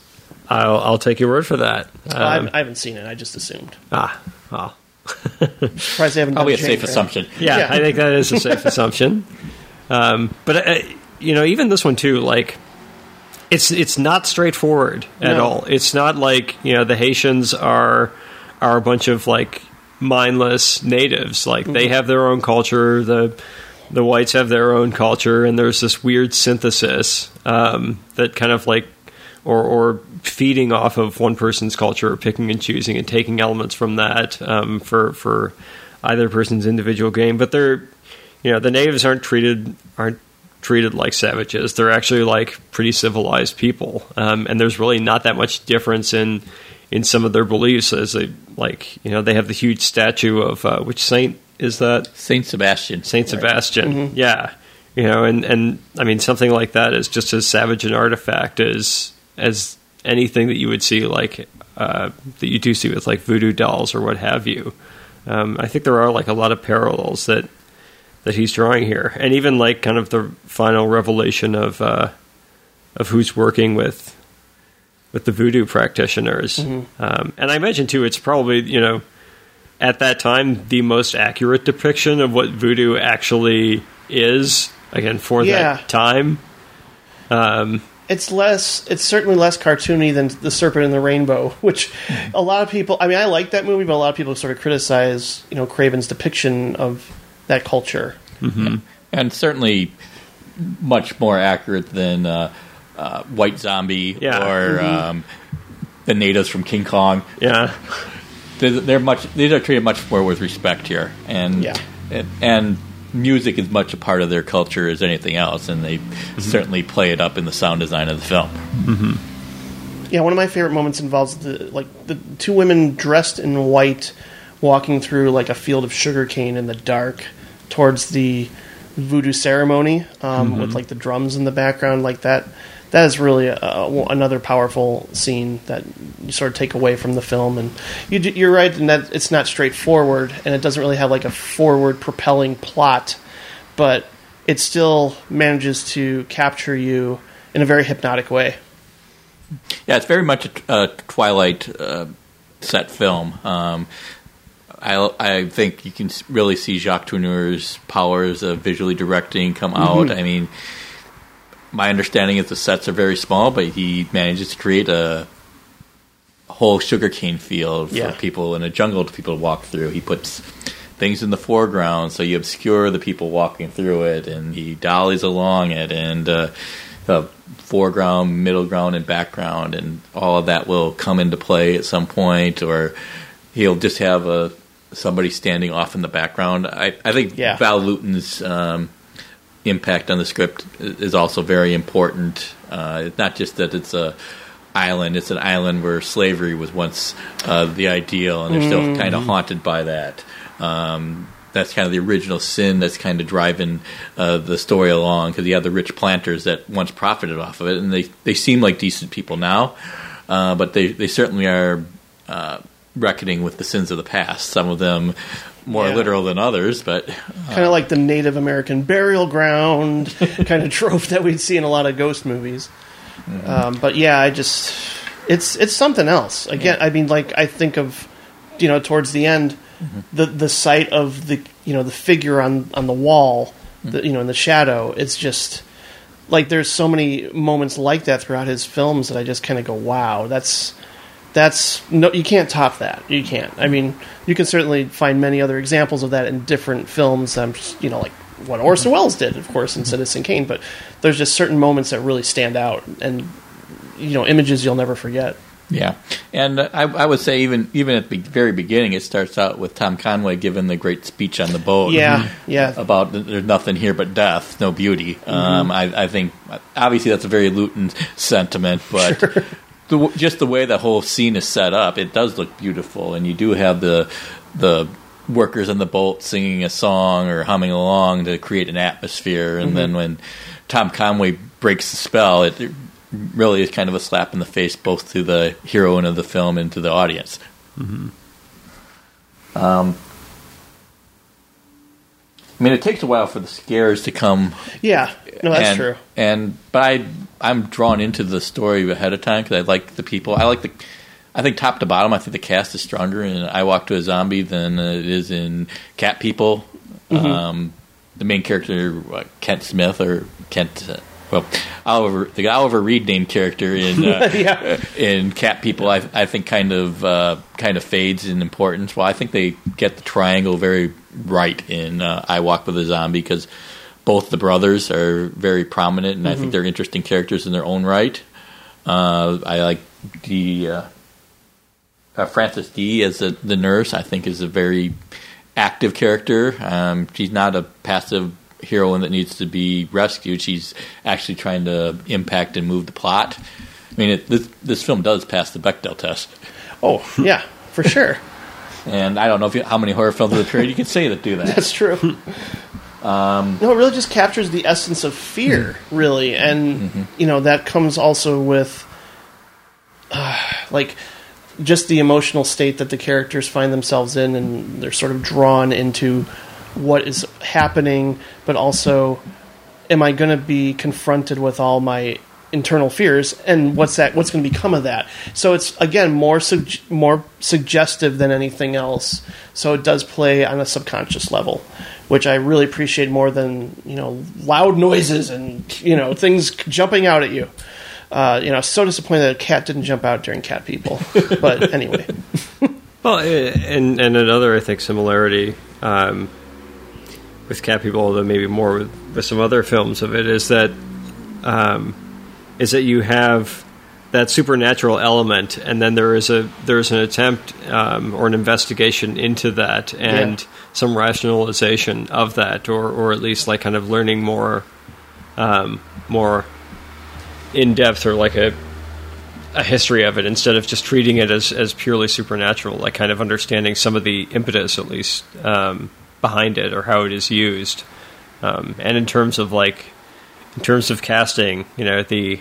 I'll, I'll take your word for that. I, Um, haven't, I haven't seen it. I just assumed. ah, well, Surprised they haven't. Probably a safe Jane assumption. yeah, Yeah. I think that is a safe [LAUGHS] assumption. Um, but uh, you know, even this one too, like it's it's not straightforward at No. all. It's not like you know the Haitians are are a bunch of like mindless natives. Like they Mm-hmm. have their own culture. The the whites have their own culture, and there's this weird synthesis um, that kind of like, or, or feeding off of one person's culture, or picking and choosing and taking elements from that um, for for either person's individual game. But they're, you know, the natives aren't treated aren't treated like savages. They're actually like pretty civilized people, um, and there's really not that much difference in in some of their beliefs. As they like, you know, they have the huge statue of uh, which saint is that? Saint Sebastian. Saint Sebastian. Yeah, you know, and and I mean something like that is just as savage an artifact as as anything that you would see like uh, that you do see with like voodoo dolls or what have you. Um, I think there are like a lot of parallels that that he's drawing here, and even like kind of the final revelation of uh, of who's working with with the voodoo practitioners. Um, and I imagine too, it's probably you know at that time the most accurate depiction of what voodoo actually is. Again, for Yeah. that time. Um, it's less it's certainly less cartoony than the serpent and the rainbow [LAUGHS] which a lot of people i mean i like that movie but a lot of people sort of criticize you know craven's depiction of that culture and certainly much more accurate than uh, uh, White Zombie Yeah. or um, the natives from King Kong. yeah, They're, they're much. These are treated much more with respect here, and Yeah. and, and music is much a part of their culture as anything else, and they mm-hmm. certainly play it up in the sound design of the film. Mm-hmm. yeah one of my favorite moments involves the like the two women dressed in white walking through like a field of sugarcane in the dark towards the voodoo ceremony um, with mm-hmm. like the drums in the background like that that is really a, a- another powerful scene that you sort of take away from the film and you, you're right in that it's not straightforward and it doesn't really have like a forward propelling plot but it still manages to capture you in a very hypnotic way Yeah, it's very much a, a Twilight uh, set film. Um, I, I think you can really see Jacques Tourneur's powers of visually directing come out. I mean, my understanding is the sets are very small, but he manages to create a whole sugarcane field for Yeah. people in a jungle for people to walk through. He puts things in the foreground, so you obscure the people walking through it, and he dollies along it, and uh, the foreground, middle ground, and background, and all of that will come into play at some point, or he'll just have a somebody standing off in the background. I, I think Yeah. Val Lewton's um, impact on the script is also very important. Uh, it's not just that it's a island; it's an island where slavery was once uh, the ideal, and they're still kind of haunted by that. Um, that's kind of the original sin that's kind of driving uh, the story along because you have the rich planters that once profited off of it, and they they seem like decent people now, uh, but they they certainly are uh, reckoning with the sins of the past. Some of them more Yeah. literal than others, but kind of uh, like the Native American burial ground [LAUGHS] kind of trope that we'd see in a lot of ghost movies. Mm-hmm. Um, but yeah, I just it's it's something else. Again, I mean, like I think of you know towards the end, mm-hmm. the the sight of the you know the figure on on the wall, mm-hmm. the, you know in the shadow. It's just like there's so many moments like that throughout his films that I just kind of go, wow, that's that's no you can't top that. You can't. I mean you can certainly find many other examples of that in different films. Um, you know like what orson welles did of course in citizen kane but there's just certain moments that really stand out and you know images you'll never forget. Yeah, and I, I would say even even at the very beginning, it starts out with Tom Conway giving the great speech on the boat. yeah yeah. About there's nothing here but death, no beauty. Um, I, I think obviously that's a very Lewton sentiment, but [LAUGHS] the, just the way the whole scene is set up, it does look beautiful, and you do have the the workers on the boat singing a song or humming along to create an atmosphere, and then when Tom Conway breaks the spell, it, it really is kind of a slap in the face both to the heroine of the film and to the audience. Um, I mean, it takes a while for the scares to come. yeah no that's and, true And but I I'm drawn into the story ahead of time because I like the people. I like the. I think top to bottom, I think the cast is stronger in I Walk to a Zombie than it is in Cat People. Um, the main character, uh, Kent Smith or Kent, uh, well, Oliver, the Oliver Reed named character in [LAUGHS] uh, Yeah. in Cat People, I, I think kind of uh, kind of fades in importance. Well, I think they get the triangle very right in uh, I Walk with a Zombie because both the brothers are very prominent, and I Mm-hmm. think they're interesting characters in their own right. Uh, I like the uh, uh, Frances Dee as the, the nurse. I think is a very active character. Um, she's not a passive heroine that needs to be rescued. She's actually trying to impact and move the plot. I mean, it, this, this film does pass the Bechdel test, Oh, yeah, for sure. and I don't know if you, how many horror films of the period you can say that do that. That's true. Um, no, it really just captures the essence of fear, really, and you know that comes also with, uh, like, just the emotional state that the characters find themselves in, and they're sort of drawn into what is happening, but also, am I going to be confronted with all my internal fears, and what's that? What's going to become of that? So it's again more sug- more suggestive than anything else. So it does play on a subconscious level, which I really appreciate more than you know loud noises and you know things jumping out at you. Uh, you know, so disappointed that a cat didn't jump out during Cat People. But [LAUGHS] anyway, Well, and and another I think similarity um, with Cat People, although maybe more with, with some other films of it, is that um, is that you have that supernatural element, and then there is a there's an attempt um, or an investigation into that, and Yeah. some rationalization of that, or or at least like kind of learning more um, more in depth, or like a a history of it instead of just treating it as, as purely supernatural, like kind of understanding some of the impetus at least um, behind it or how it is used. Um, and in terms of like, in terms of casting, you know, the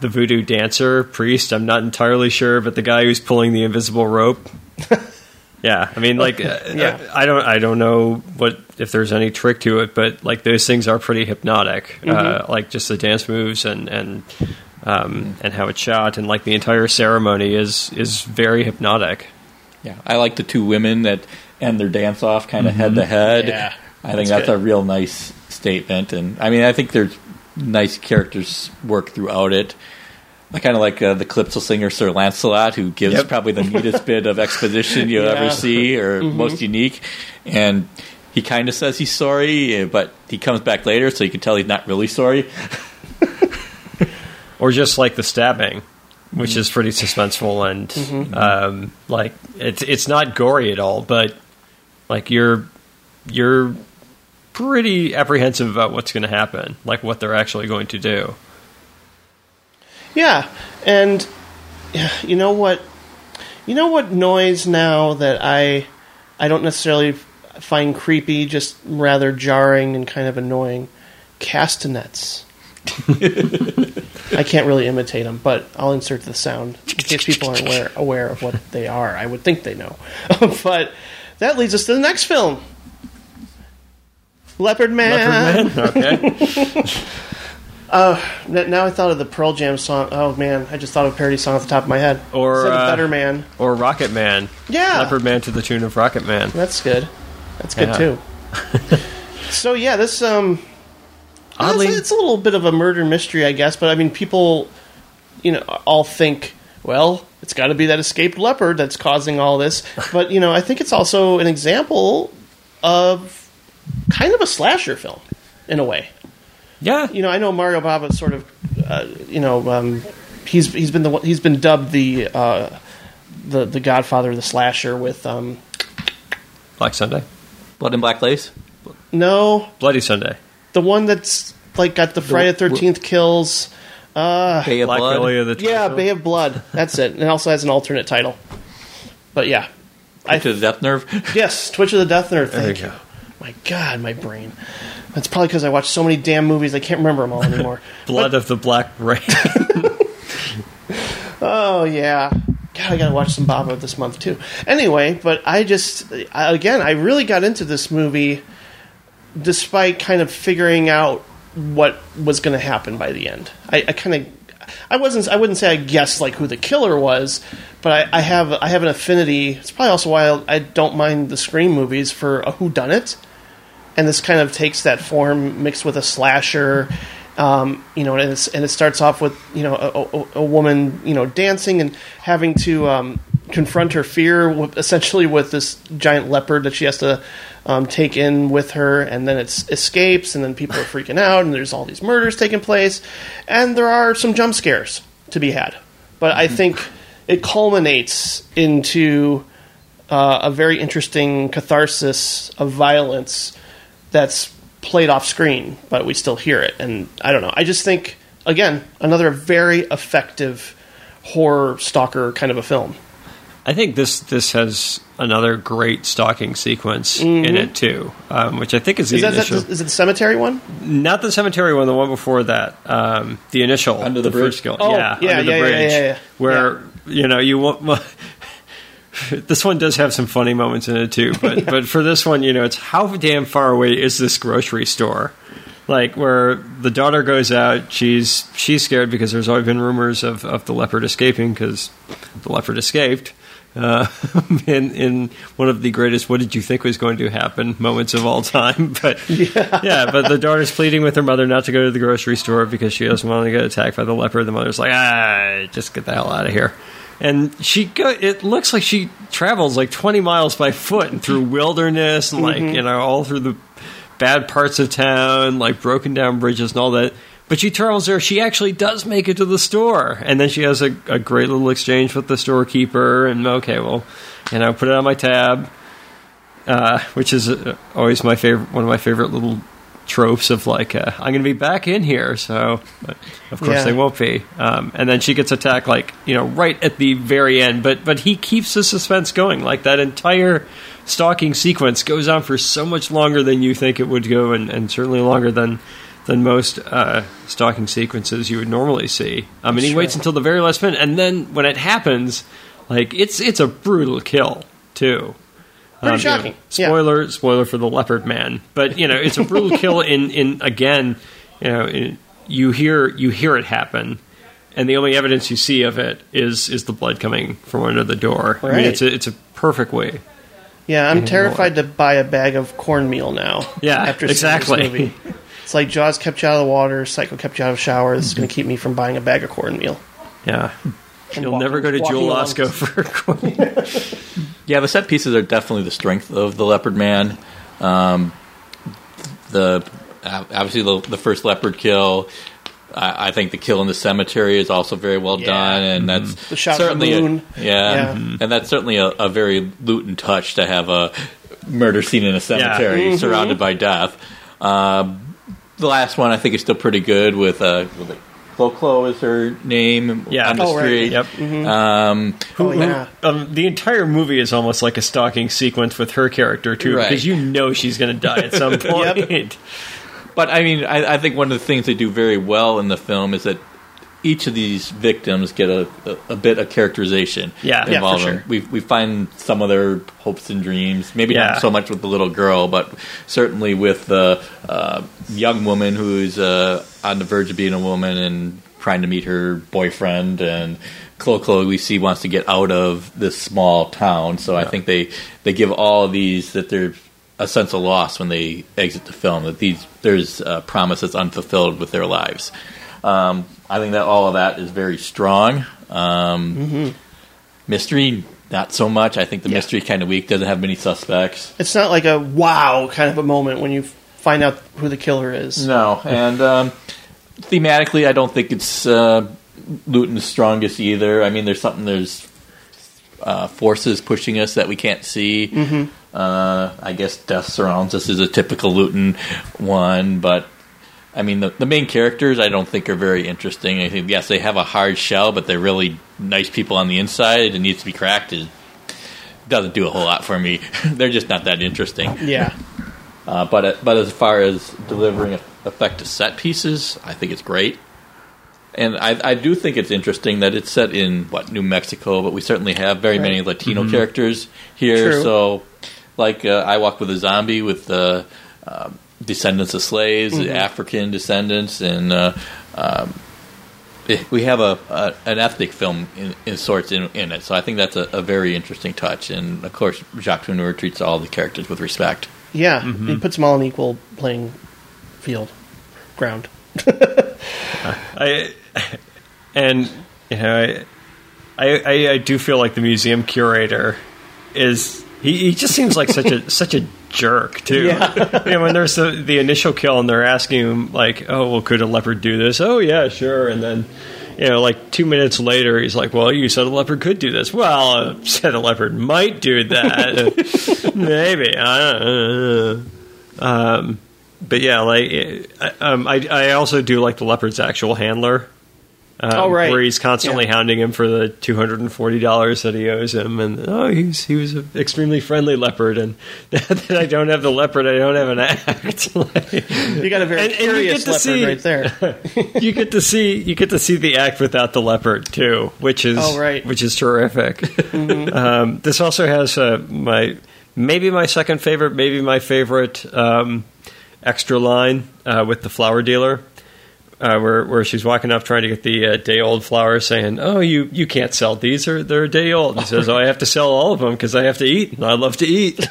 the voodoo dancer priest, I'm not entirely sure, but the guy who's pulling the invisible rope. [LAUGHS] Yeah, I mean, like, uh, Yeah. I don't, I don't know what if there's any trick to it, but like those things are pretty hypnotic. Uh, like just the dance moves and and um, and how it's shot, and like the entire ceremony is is very hypnotic. Yeah, I like the two women that end their dance off kind of head to head. Yeah, I think that's that's a real nice statement, and I mean, I think there's nice characters work throughout it. I kind of like uh, the Calypso singer Sir Lancelot, who gives Yep. probably the neatest bit of exposition [LAUGHS] you'll Yeah. ever see, or most unique. And he kind of says he's sorry, but he comes back later, so you can tell he's not really sorry. [LAUGHS] or just like the stabbing, which is pretty suspenseful and um, like it's it's not gory at all, but like you're you're pretty apprehensive about what's going to happen, like what they're actually going to do. Yeah, and you know what? You know what noise now that I I don't necessarily find creepy, just rather jarring and kind of annoying. Castanets. [LAUGHS] I can't really imitate them, but I'll insert the sound in case people aren't aware, aware of what they are. I would think they know, [LAUGHS] but that leads us to the next film. Leopard Man. Leopard Man, okay. [LAUGHS] N- Now I thought of the Pearl Jam song. Oh man, I just thought of a parody song off the top of my head. Or, Instead uh, Better Man. or Rocket Man. Yeah. Leopard Man to the tune of Rocket Man. That's good. That's good Yeah. too. [LAUGHS] so yeah, this um, Oddly- it's, it's a little bit of a murder mystery, I guess. But I mean, people, you know, all think, well, it's got to be that escaped leopard that's causing all this. But you know, I think it's also an example of kind of a slasher film in a way. Yeah. You know, I know Mario Bava sort of, uh, you know, um, he's he's been the he's been dubbed the uh, the the Godfather of the slasher with um, Black Sunday. Blood and Black Lace. no Bloody Sunday. the one that's like got the Friday Thirteenth kills. Uh, Bay of Black Blood. Lily of the yeah, Bay of Blood. That's it. And it also has an alternate title. But yeah, I to the Death Nerve. [LAUGHS] yes, Twitch of the Death Nerve. There Thank you you. go. My God, my brain. That's probably because I watched so many damn movies I can't remember them all anymore. [LAUGHS] Blood of the Black Rain. [LAUGHS] Oh yeah. God, I gotta watch some Bava this month too. Anyway, but I just I, again, I really got into this movie despite kind of figuring out what was going to happen by the end. I, I kind of I wasn't I wouldn't say I guessed like who the killer was, but I, I have I have an affinity. It's probably also why I, I don't mind the Scream movies for a who done it, and this kind of takes that form mixed with a slasher. Um, you know, and, and it starts off with you know a, a, a woman you know dancing and having to um, confront her fear, essentially with this giant leopard that she has to um, take in with her, and then it escapes, and then people are freaking out, and there's all these murders taking place, and there are some jump scares to be had. But I think it culminates into uh, a very interesting catharsis of violence that's played off screen, but we still hear it. And I don't know. I just think, again, another very effective horror stalker kind of a film. I think this this has another great stalking sequence in it too, um, which I think is the Is that, that initial. is it the cemetery one? not the cemetery one, the one before that. Um, the initial Under the bridge? first. Oh, yeah, yeah, under yeah, the yeah, bridge, yeah, yeah. where you know you want. [LAUGHS] this one does have some funny moments in it too, but [LAUGHS] but for this one, you know, it's how damn far away is this grocery store? Like where the daughter goes out, she's she's scared because there's always been rumors of, of the leopard escaping because the leopard escaped. Uh, [LAUGHS] in in one of the greatest "What did you think was going to happen?" moments of all time, [LAUGHS] but yeah. but the daughter's pleading with her mother not to go to the grocery store because she doesn't want to get attacked by the leopard. The mother's like, "Ah, just get the hell out of here." And she go. It looks like she travels like twenty miles by foot and through wilderness and like you know all through the bad parts of town, like broken down bridges and all that. But she travels there. She actually does make it to the store, and then she has a, a great little exchange with the storekeeper. And okay, well, you know, put it on my tab, uh, which is uh, always my favorite, one of my favorite little tropes of like, uh, I'm going to be back in here. So, but of course Yeah. they won't be. Um, and then she gets attacked, like you know, right at the very end. But but he keeps the suspense going. Like that entire stalking sequence goes on for so much longer than you think it would go, and, and certainly longer than than most uh, stalking sequences you would normally see. I mean, he waits until the very last minute, and then when it happens, like it's it's a brutal kill too. Pretty Um, shocking. Yeah. Spoiler, spoiler for the leopard man, but you know it's a brutal [LAUGHS] kill. In in again, you know, in, you hear you hear it happen, and the only evidence you see of it is is the blood coming from under the door. I mean, it's a, it's a perfect way. Yeah, I'm terrified to buy a bag of cornmeal now. Yeah, after exactly. This movie. [LAUGHS] It's like Jaws kept you out of the water, Psycho kept you out of the shower. This is going to keep me from buying a bag of cornmeal. Yeah, you'll walking- never go to walking Jewel along Osco for. Cornmeal. [LAUGHS] yeah, the set pieces are definitely the strength of the Leopard Man. Um, the uh, obviously the, the first leopard kill. I, I think the kill in the cemetery is also very well Yeah. done, and that's The shot of the certainly a- moon. yeah, Yeah. and that's certainly a, a very Lewton touch to have a murder scene in a cemetery surrounded by death. Um, the last one I think is still pretty good with uh, with Clo Clo is her name Yeah. on the Oh, right. street. Yep. Um, oh yeah, Um, the entire movie is almost like a stalking sequence with her character too, Right. because you know she's going to die at some [LAUGHS] point. But I mean, I, I think one of the things they do very well in the film is that each of these victims get a, a, a bit of characterization Yeah. Yeah, involved. for sure. We we find some of their hopes and dreams. Maybe Yeah. not so much with the little girl, but certainly with the uh, young woman who's uh, on the verge of being a woman and trying to meet her boyfriend and. Clo Clo, we see, wants to get out of this small town, so I think they, they give all of these that there's a sense of loss when they exit the film. That these there's a promise that's unfulfilled with their lives. Um, I think that all of that is very strong. Um, Mystery, not so much. I think the Yeah. mystery kind of weak. Doesn't have many suspects. it's not like a wow kind of a moment when you find out who the killer is. No, and um, thematically, I don't think it's uh, Lewton's strongest either. I mean, there's something there's uh, forces pushing us that we can't see. Mm-hmm. Uh, I guess death surrounds us is a typical Lewton one, but I mean, the, the main characters I don't think are very interesting. I think yes, they have a hard shell, but they're really nice people on the inside. It needs to be cracked. It doesn't do a whole lot for me. [LAUGHS] they're just not that interesting. Yeah, [LAUGHS] Uh, but uh, but as far as delivering effective set pieces, I think it's great. And I, I do think it's interesting that it's set in what New Mexico, but we certainly have very many Latino characters here. True. So, like uh, I Walk with a Zombie with the uh, descendants of slaves, African descendants, and uh, um, eh, we have a, a an ethnic film in, in sorts in, in it. So I think that's a, a very interesting touch. And of course, Jacques Tourneur treats all the characters with respect. yeah. Mm-hmm. He puts them all on equal playing field, ground. [LAUGHS] I and you know I, I, I, I do feel like the museum curator is he, he just seems like such a such a jerk too. Yeah. [LAUGHS] You know, when there's the, the initial kill and they're asking him like, "Oh, well, could a leopard do this?" "Oh, yeah, sure." And then, you know, like two minutes later, he's like, "Well, you said a leopard could do this." Well, I said a leopard might do that. [LAUGHS] Maybe. I don't know. Um, but yeah, like I- um, I, I also do like the leopard's actual handler. Um, Oh, right. Where he's constantly Yeah. hounding him for the two hundred and forty dollars that he owes him, and oh, he's he was an extremely friendly leopard, and [LAUGHS] that I don't have the leopard, I don't have an act. [LAUGHS] Like, You got a very And- and curious get to leopard see- right there. [LAUGHS] you get to see you get to see the act without the leopard too, which is Oh, right. Mm-hmm. which is terrific. um, this also has uh, my maybe my second favorite, maybe my favorite um, extra line uh, with the flower dealer. Uh, where where she's walking up trying to get the uh, day old flowers, saying, "Oh, you, you can't sell these; they're they're day old." And he says, "Oh, I have to sell all of them because I have to eat, and I love to eat." [LAUGHS]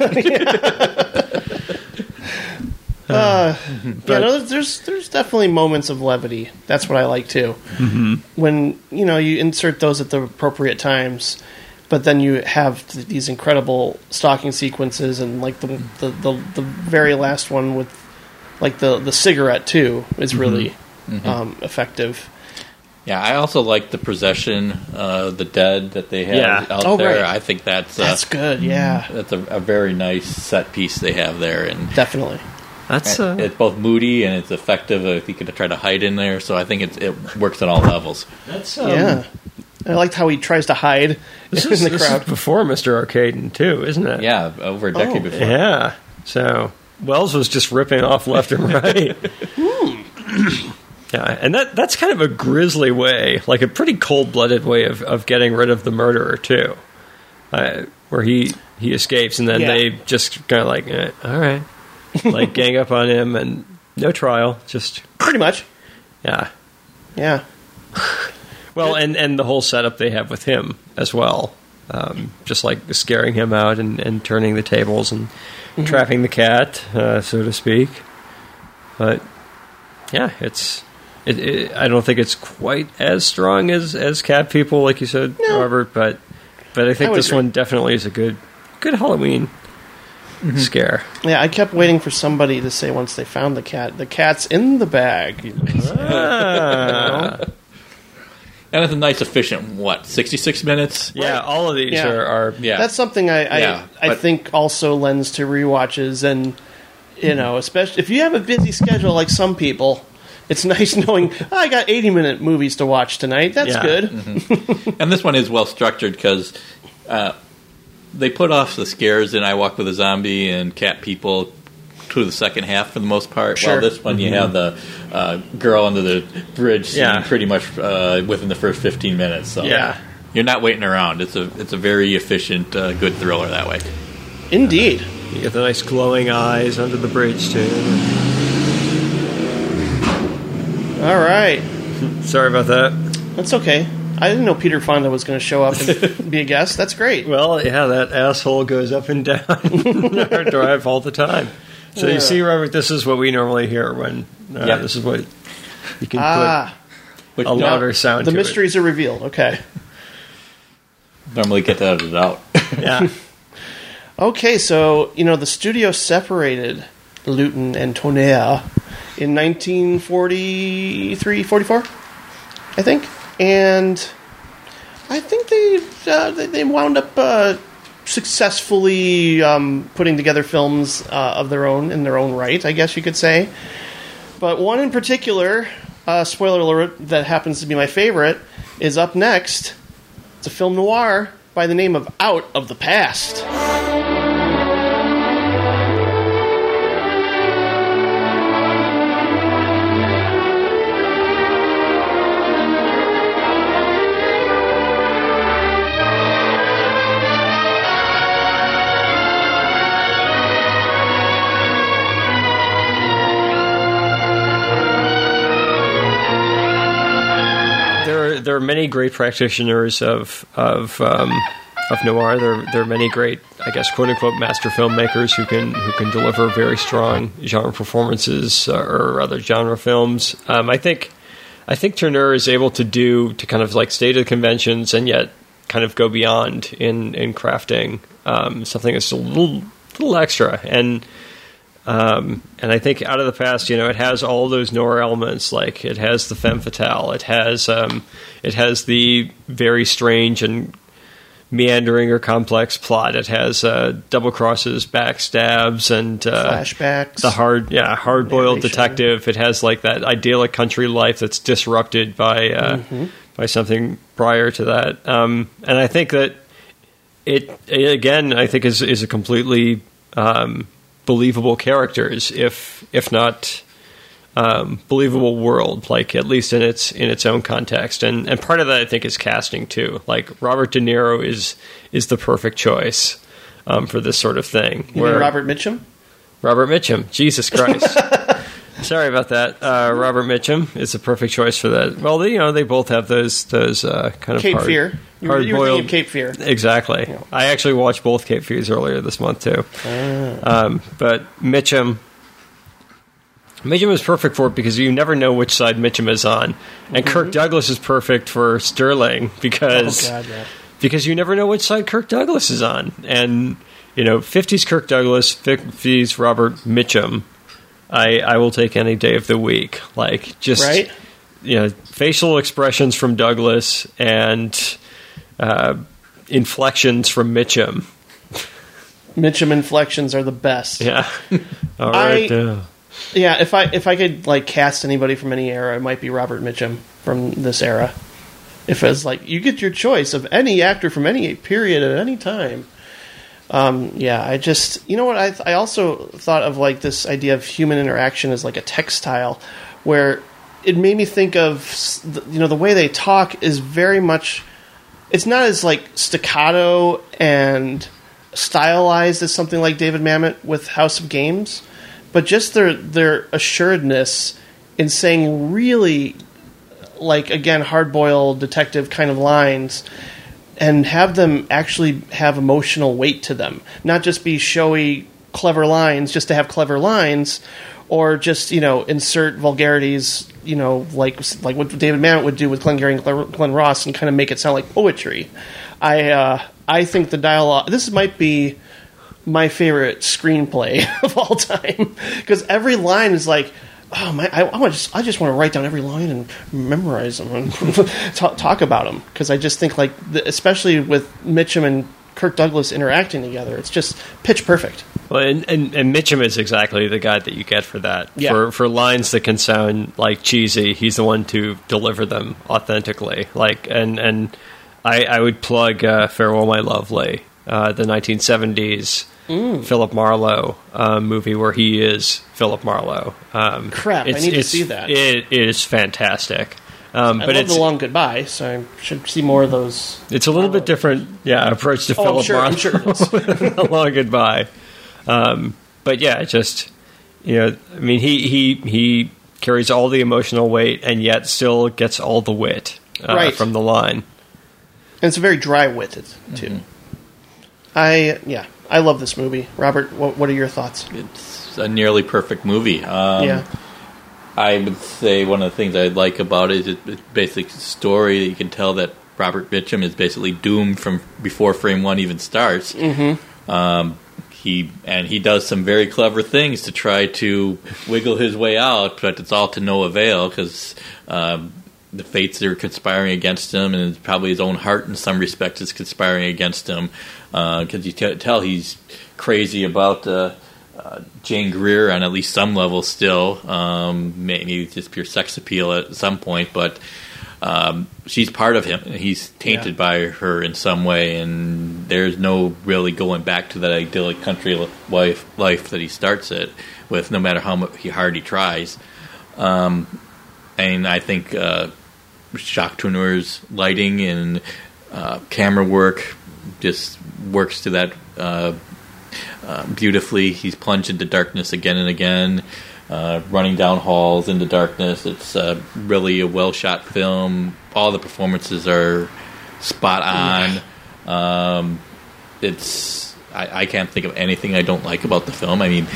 yeah, [LAUGHS] But- no, there's there's definitely moments of levity. That's what I like too. Mm-hmm. When you know you insert those at the appropriate times, but then you have th- these incredible stalking sequences, and like the the, the the very last one with like the the cigarette too is really Um, effective. Yeah, I also like the possession, uh, the dead that they have Yeah. out Oh, there. right. I think that's uh, That's good. Yeah, that's a, a very nice set piece they have there, and definitely. That's uh, it's both moody and it's effective. I think to try to hide in there, so I think it, it works on all levels. that's um, yeah, I liked how he tries to hide This in is, the this crowd. is before Mr. Arkadin too, isn't it? Yeah, over a decade Oh. before. Yeah. So Welles was just ripping off left and right. [LAUGHS] yeah, and that that's kind of a grisly way, like a pretty cold blooded way of, of getting rid of the murderer too, uh, where he he escapes and then Yeah. they just kind of like, eh, all right, like [LAUGHS] gang up on him and no trial, just Pretty much. yeah. Yeah. Well, and, and the whole setup they have with him as well, um, just like scaring him out and, and turning the tables and trapping the cat, uh, so to speak. But yeah, it's it, it, I don't think it's quite as strong as as Cat People, like you said, Robert. But but I think would this agree. one definitely is a good good Halloween scare. Yeah, I kept waiting for somebody to say once they found the cat, the cat's in the bag. [LAUGHS] Ah. And it's a nice, efficient what sixty six minutes. yeah, all of these Yeah. are, are Yeah, That's something I I, Yeah, I think also lends to rewatches and you know, especially if you have a busy schedule like some people, it's nice [LAUGHS] knowing "Oh, I got 80 minute movies to watch tonight. That's Yeah. good. and this one is well structured because uh, they put off the scares in I Walk with a Zombie and Cat People to the second half for the most part. Sure. While this one, you have the uh, girl under the bridge scene Yeah. pretty much uh, within the first fifteen minutes. So Yeah. you're not waiting around. It's a it's a very efficient, uh, good thriller that way. Indeed. you get the nice glowing eyes under the bridge too. All right. Sorry about that. That's okay. I didn't know Peter Fonda was going to show up and [LAUGHS] be a guest. That's great. Well, yeah, that asshole goes up and down [LAUGHS] our [LAUGHS] drive all the time. So Yeah. you see, Robert, this is what we normally hear when uh, Yeah. this is what you can Ah, Which put a no- louder sound the to mysteries are revealed. Okay. normally get that edited out. Yeah, Okay, so you know the studio separated Lewton and Tourneur in 1943, 44, I think, and I think they uh, they, wound up uh, successfully um, putting together films uh, of their own in their own right, I guess you could say. But one in particular, uh, spoiler alert, that happens to be my favorite, is up next. It's a film noir by the name of Out of the Past. There are, many great practitioners of of um, of noir. There there are many great, I guess, quote unquote, master filmmakers who can who can deliver very strong genre performances uh, or other genre films. Um, I think I think Tourneur is able to do to kind of like stay to the conventions and yet kind of go beyond in in crafting um, something that's a little little extra and. Um, and I think out of the past, you know, it has all those noir elements. Like it has the femme fatale, it has um, it has the very strange and meandering or complex plot. It has uh, double crosses, backstabs, and uh, Flashbacks. The hard, yeah, hard boiled detective. It has like that idyllic country life that's disrupted by uh, Mm-hmm. by something prior to that. Um, and I think that it, it again, I think is is a completely um, believable characters, if if not um, believable world, like at least in its in its own context. And and part of that I think is casting too. Like Robert De Niro is is the perfect choice um, for this sort of thing. You mean Robert Mitchum? Robert Mitchum. Jesus Christ. [LAUGHS] Sorry about that. Uh, Robert Mitchum is the perfect choice for that. Well, they, you know, they both have those those uh, kind of Cape hard, Fear. You were, you were thinking Cape Fear. Exactly. I actually watched both Cape Fears earlier this month too. Ah. Um, but Mitchum, Mitchum is perfect for it because you never know which side Mitchum is on, and Kirk Douglas is perfect for Sterling because Mm-hmm. Oh, God, yeah. because you never know which side Kirk Douglas is on, and you know, fifties Kirk Douglas, fifties Robert Mitchum. I I will take any day of the week. Like just Right? you know, facial expressions from Douglas and uh, inflections from Mitchum. Mitchum inflections are the best. Yeah. [LAUGHS] All right. I- uh, Yeah, if I if I could like cast anybody from any era, it might be Robert Mitchum from this era. If it's like you get your choice of any actor from any period at any time. Um, yeah, I just you know what I I also thought of like this idea of human interaction as like a textile, where it made me think of you know the way they talk is very much it's not as like staccato and stylized as something like David Mamet with House of Games, but just their their assuredness in saying really like again hard boiled detective kind of lines and have them actually have emotional weight to them, not just be showy clever lines just to have clever lines or just you know insert vulgarities you know like like what David Mamet would do with Glengarry and Glenn- Ross and kind of make it sound like poetry. I uh, I think the dialogue this might be my favorite screenplay [LAUGHS] of all time because every line is like oh my I, I just I just want to write down every line and memorize them and [LAUGHS] talk, talk about them because I just think like the, especially with Mitchum and Kirk Douglas interacting together it's just pitch perfect well, and, and, and Mitchum is exactly the guy that you get for that. Yeah. For for lines that can sound like cheesy, he's the one to deliver them authentically. Like and and I, I would plug uh, "Farewell, My Lovely," uh, the 1970s Mm. Philip Marlowe uh, movie where he is Philip Marlowe. Um, Crap, I need to see that. It is fantastic. Um, I but love it's the long goodbye so I should see more of those It's a little bit different, yeah, approach to Oh, I'm Philip sure- Marlowe. I'm sure it is. [LAUGHS] a long goodbye. Um, but yeah, just you know, I mean, he he he carries all the emotional weight and yet still gets all the wit uh, Right. from the line. and it's a very dry witted too I yeah I love this movie Robert what, what are your thoughts It's a nearly perfect movie. Um, yeah I would say one of the things I like about it is it's basically a story that you can tell that Robert Mitchum is basically doomed from before frame one even starts. Mm-hmm. Um, he and he does some very clever things to try to wiggle his way out, but it's all to no avail because um, the fates are conspiring against him, and probably his own heart, in some respects, is conspiring against him because you t- tell he's crazy about. Uh, uh, Jane Greer on at least some level still. Um, maybe just pure sex appeal at some point, but um, she's part of him. He's tainted Yeah. by her in some way, and there's no really going back to that idyllic country life, life that he starts it with, no matter how he hard he tries. Um, and I think uh, Jacques Tourneur's lighting and uh, camera work just works to that uh, uh, beautifully. He's plunged into darkness again and again, uh, running down halls into darkness. It's uh, really a well shot film. All the performances are spot on. Um, it's I, I can't think of anything I don't like about the film. I mean,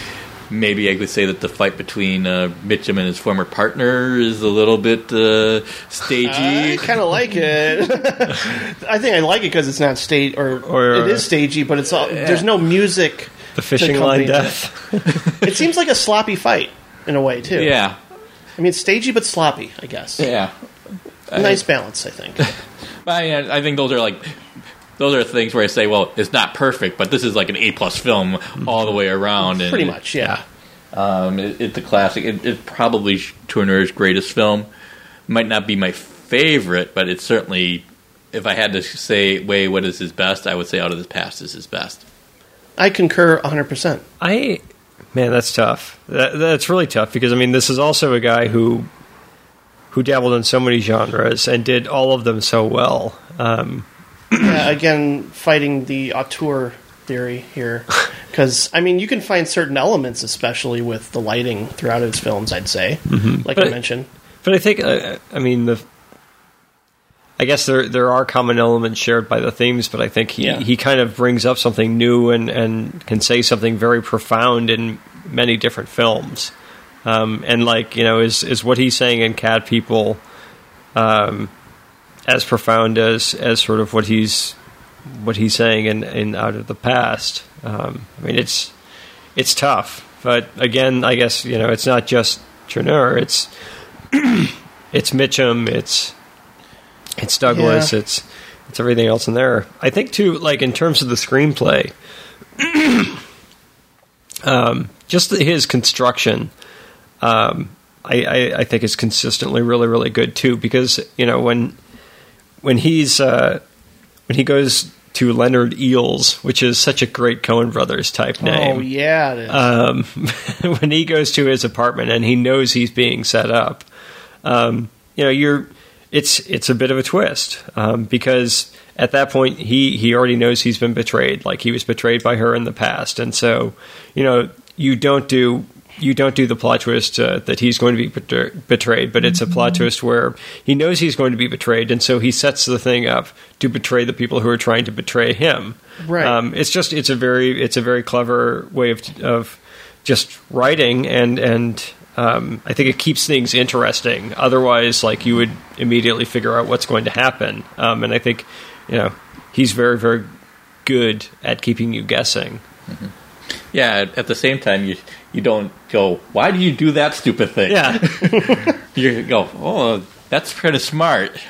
maybe I could say that the fight between uh, Mitchum and his former partner is a little bit uh, I kind of like it. [LAUGHS] I think I like it because it's not stage or, Or, it uh, stagey, but it's all, there's no music. The fishing line death. [LAUGHS] It seems like a sloppy fight in a way too. yeah, I mean, it's stagey but sloppy. I guess. yeah. Nice balance, I think. [LAUGHS] I, I think those are like those are things where I say, well, it's not perfect, but this is like an A plus film all the way around. And, Pretty much, yeah. Um, it, it's a classic. It, it's probably Tourneur's greatest film. Might not be my favorite, but it's certainly. If I had to say, way what is his best, I would say Out of the Past is his best. I concur 100. percent I man, that's tough. That, that's really tough because I mean, this is also a guy who who dabbled in so many genres and did all of them so well. Um, yeah, again, fighting the auteur theory here, [LAUGHS] because I mean, you can find certain elements, especially with the lighting throughout his films. I'd say, like I But- mentioned. but I think, uh, I mean, the I guess there there are common elements shared by the themes, but I think he, Yeah. he kind of brings up something new and, and can say something very profound in many different films. Um, and like you know, is is what he's saying in Cat People um, as profound as as sort of what he's what he's saying in, in Out of the Past. Um, I mean, it's it's tough, but again, I guess you know, it's not just Tourneur. It's [CLEARS THROAT] it's Mitchum. It's it's Douglas. Yeah. It's it's everything else in there. I think too, like in terms of the screenplay, [CLEARS THROAT] um, just his construction. Um, I, I, I think is consistently really really good too because you know when when he's uh, when he goes to Leonard Eels, which is such a great Coen Brothers type name. Oh yeah, it is. Um, [LAUGHS] when he goes to his apartment and he knows he's being set up, um, you know, you're it's it's a bit of a twist um, because at that point he he already knows he's been betrayed, like he was betrayed by her in the past, and so you know you don't do. You don't do the plot twist uh, that he's going to be betr- betrayed, but it's a plot twist where he knows he's going to be betrayed, and so he sets the thing up to betray the people who are trying to betray him. Right. Um, it's just it's a very it's a very clever way of of just writing and and um, I think it keeps things interesting. Otherwise, like you would immediately figure out what's going to happen. Um, and I think you know he's very very good at keeping you guessing. Yeah. At, the same time, you you don't go, why do you do that stupid thing? Yeah, [LAUGHS] You go, oh, that's kind of smart.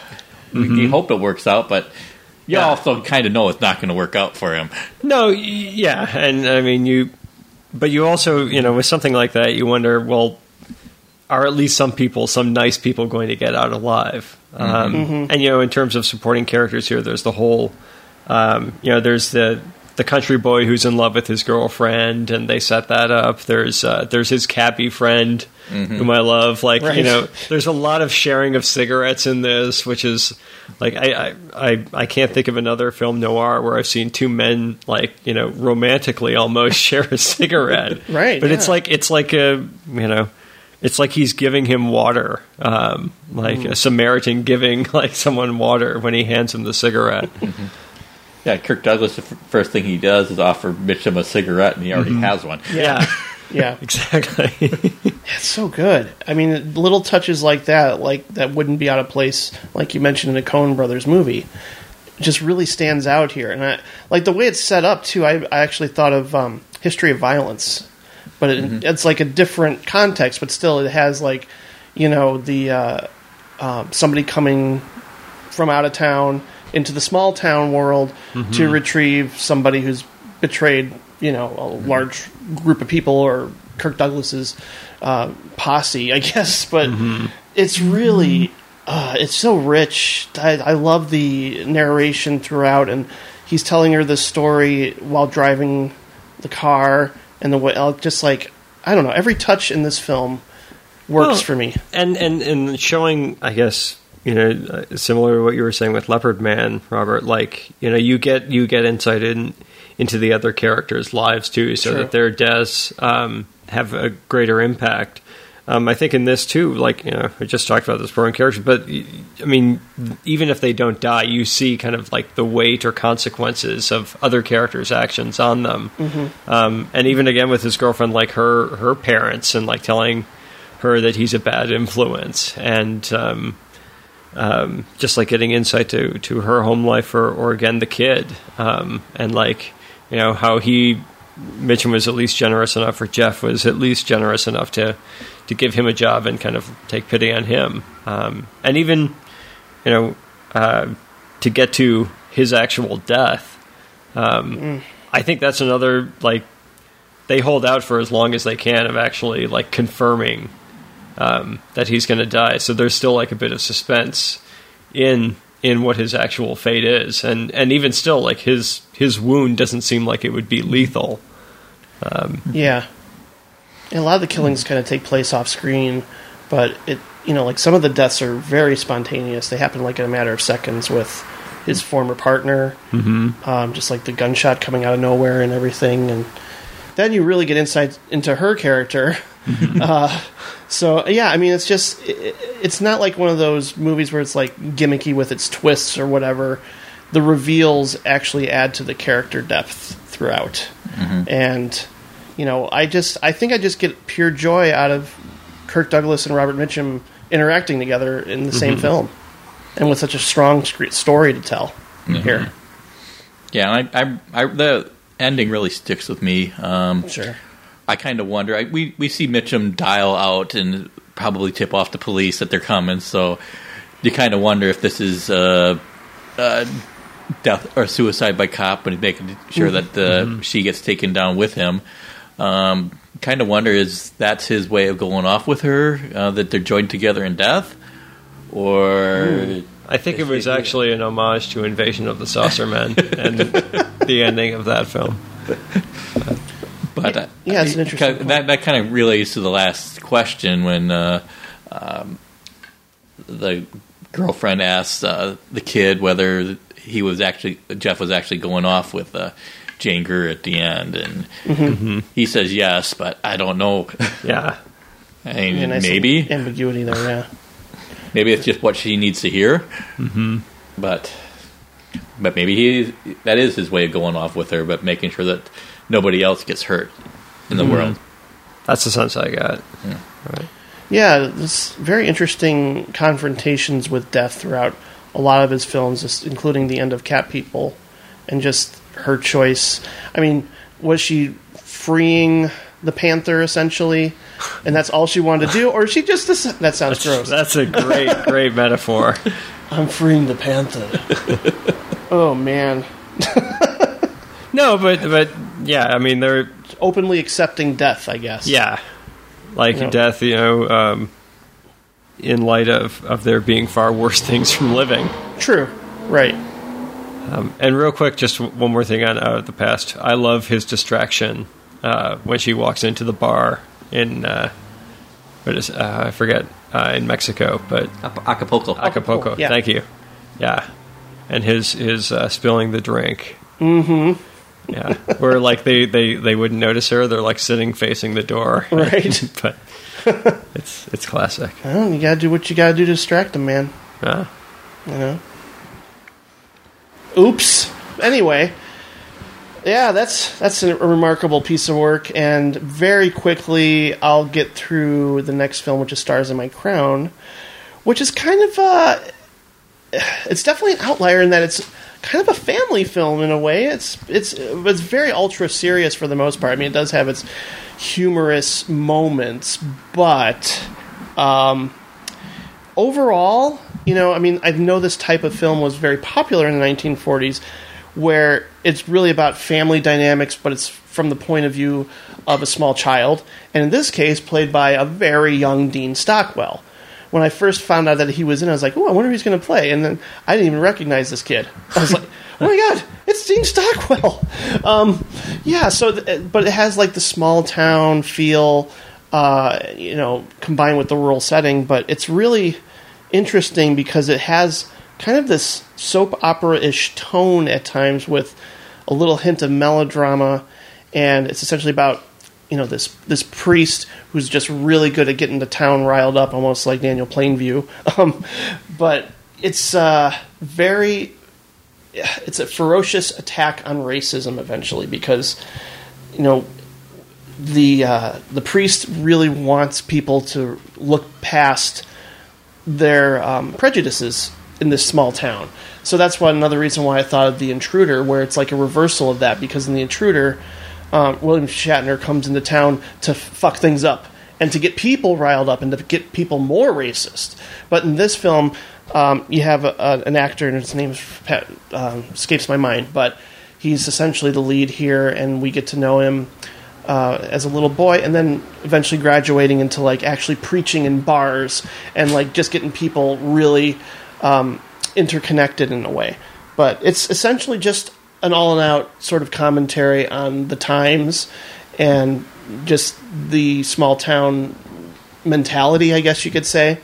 You hope it works out, but you Yeah. also kind of know it's not going to work out for him. no, yeah, and I mean you, but you also you know with something like that you wonder well. Are at least some people, some nice people, going to get out alive? Um, And you know, in terms of supporting characters here, there's the whole Um, you know, there's the the country boy who's in love with his girlfriend, and they set that up. There's uh, there's his cabbie friend, whom I love. Like you know, there's a lot of sharing of cigarettes in this, which is like I, I I I can't think of another film noir where I've seen two men like you know romantically almost [LAUGHS] share a cigarette. Right, but it's like it's like a you know. It's like he's giving him water, um, like Mm. a Samaritan giving [LAUGHS] like someone water when he hands him the cigarette. [LAUGHS] Yeah, Kirk Douglas, the f- first thing he does is offer Mitchum a cigarette, and he already has one. yeah, [LAUGHS] yeah, exactly. it's so good. I mean, little touches like that, like that, wouldn't be out of place, like you mentioned in a Coen Brothers movie. Just really stands out here, and I like the way it's set up too. I, I actually thought of um, History of Violence, but it, it's like a different context, but still it has like, you know, the uh, um, somebody coming from out of town into the small town world to retrieve somebody who's betrayed, you know, a large group of people or Kirk Douglas's uh, posse, I [LAUGHS] guess. But it's really, uh, it's so rich. I, I love the narration throughout, and he's telling her this story while driving the car, and the way, uh, just like I don't know, every touch in this film works Well, for me. and and and showing, I guess you know, uh, similar to what you were saying with Leopard Man, Robert. Like you know, you get you get insight in into the other characters' lives too, so Sure. that their deaths um, have a greater impact. Um, I think in this too, like you know, we just talked about this Brewing character, but I mean, even if they don't die, you see kind of like the weight or consequences of other characters' actions on them. Um, and even again with his girlfriend, like her her parents, and like telling her that he's a bad influence, and um, um, just like getting insight to to her home life, or or again the kid, um, and like you know how he Mitchum was at least generous enough, or Jeff was at least generous enough to to give him a job and kind of take pity on him, um, and even you know uh, to get to his actual death. Um, I think that's another like they hold out for as long as they can of actually like confirming um, that he's going to die. So there's still like a bit of suspense in in what his actual fate is, and and even still, like his his wound doesn't seem like it would be lethal. Yeah. And a lot of the killings kind of take place off screen, but it you know like some of the deaths are very spontaneous. They happen like in a matter of seconds with his former partner, mm-hmm. um, just like the gunshot coming out of nowhere and everything, and then you really get insight into her character. [LAUGHS] uh, so yeah, I mean, it's just it, it's not like one of those movies where it's like gimmicky with its twists or whatever. The reveals actually add to the character depth throughout, and you know, I just I think I just get pure joy out of Kirk Douglas and Robert Mitchum interacting together in the same film, and with such a strong story to tell here. Yeah, and I, I, I, the ending really sticks with me. Um, Sure. I kind of wonder. I, we we see Mitchum dial out and probably tip off the police that they're coming. So you kind of wonder if this is uh, uh, death or suicide by cop, and he's making sure that the, she gets taken down with him. Um, kind of wonder is that's his way of going off with her uh, that they're joined together in death, or I think it was actually an homage to Invasion of the Saucer Men [LAUGHS] and the ending of that film. But uh, Yeah, it's an interesting kind of- That that kind of relates to the last question when uh, um, the girlfriend asked uh, the kid whether he was actually Jeff was actually going off with Jane Greer at the end, and Mm-hmm. he says yes, but I don't know. Yeah, [LAUGHS] I mean, Yeah, nice maybe ambiguity there. Yeah. maybe it's just what she needs to hear. Mm-hmm. But but maybe he that is his way of going off with her, but making sure that nobody else gets hurt in the world. that's the sense I got. Yeah, this very interesting confrontations with death throughout a lot of his films, just including the end of Cat People, and just her choice. I mean, was she freeing the panther essentially, and that's all she wanted to do, or is she just that sounds gross? That's a great, [LAUGHS] great metaphor. I'm freeing the panther. [LAUGHS] oh man, [LAUGHS] No, but but yeah, I mean they're openly accepting death, I guess. yeah, like death. You know, um, in light of of there being far worse things from living. true. Right. And real quick, just one more thing on out of the past. I love his distraction uh, when she walks into the bar in uh, what is uh, I forget uh, in Mexico, but Ac- Acapulco. Acapulco. Yeah. Thank you. Yeah, and his his uh, spilling the drink. Mm-hmm. Yeah, where like they, they, they wouldn't notice her. They're like sitting facing the door. [LAUGHS] Right. [LAUGHS] but it's it's classic. Well, you gotta do what you gotta do to distract them, man. Yeah. You know. Oops. Anyway, yeah, that's that's a remarkable piece of work, and very quickly I'll get through the next film, which is Stars in My Crown, which is kind of uh, it's definitely an outlier in that it's kind of a family film in a way. It's it's it's very ultra serious for the most part. I mean, it does have its humorous moments, but um, overall, you know, I mean, I know this type of film was very popular in the 1940s, where it's really about family dynamics, but it's from the point of view of a small child, and in this case, played by a very young Dean Stockwell. When I first found out that he was in, I was like, "Oh, I wonder who he's going to play," and then I didn't even recognize this kid. I was like, [LAUGHS] "Oh my god, it's Dean Stockwell!" Um, yeah, so th- but it has like the small town feel, uh, you know, combined with the rural setting. But it's really interesting because it has kind of this soap opera ish tone at times with a little hint of melodrama, and it's essentially about you know this this priest who's just really good at getting the town riled up, almost like Daniel Plainview. [LAUGHS] Um, but it's uh, very it's a ferocious attack on racism eventually because you know the uh, the priest really wants people to look past their um, prejudices in this small town. So that's one another reason why I thought of the intruder, where it's like a reversal of that. Because in the intruder, um, William Shatner comes into town to fuck things up and to get people riled up and to get people more racist. But in this film, um, you have a, a, an actor, and his name um, escapes my mind, but he's essentially the lead here, and we get to know him uh, as a little boy, and then eventually graduating into like actually preaching in bars and like just getting people really um, interconnected in a way. But it's essentially just an all and out sort of commentary on the times and just the small town mentality, I guess you could say.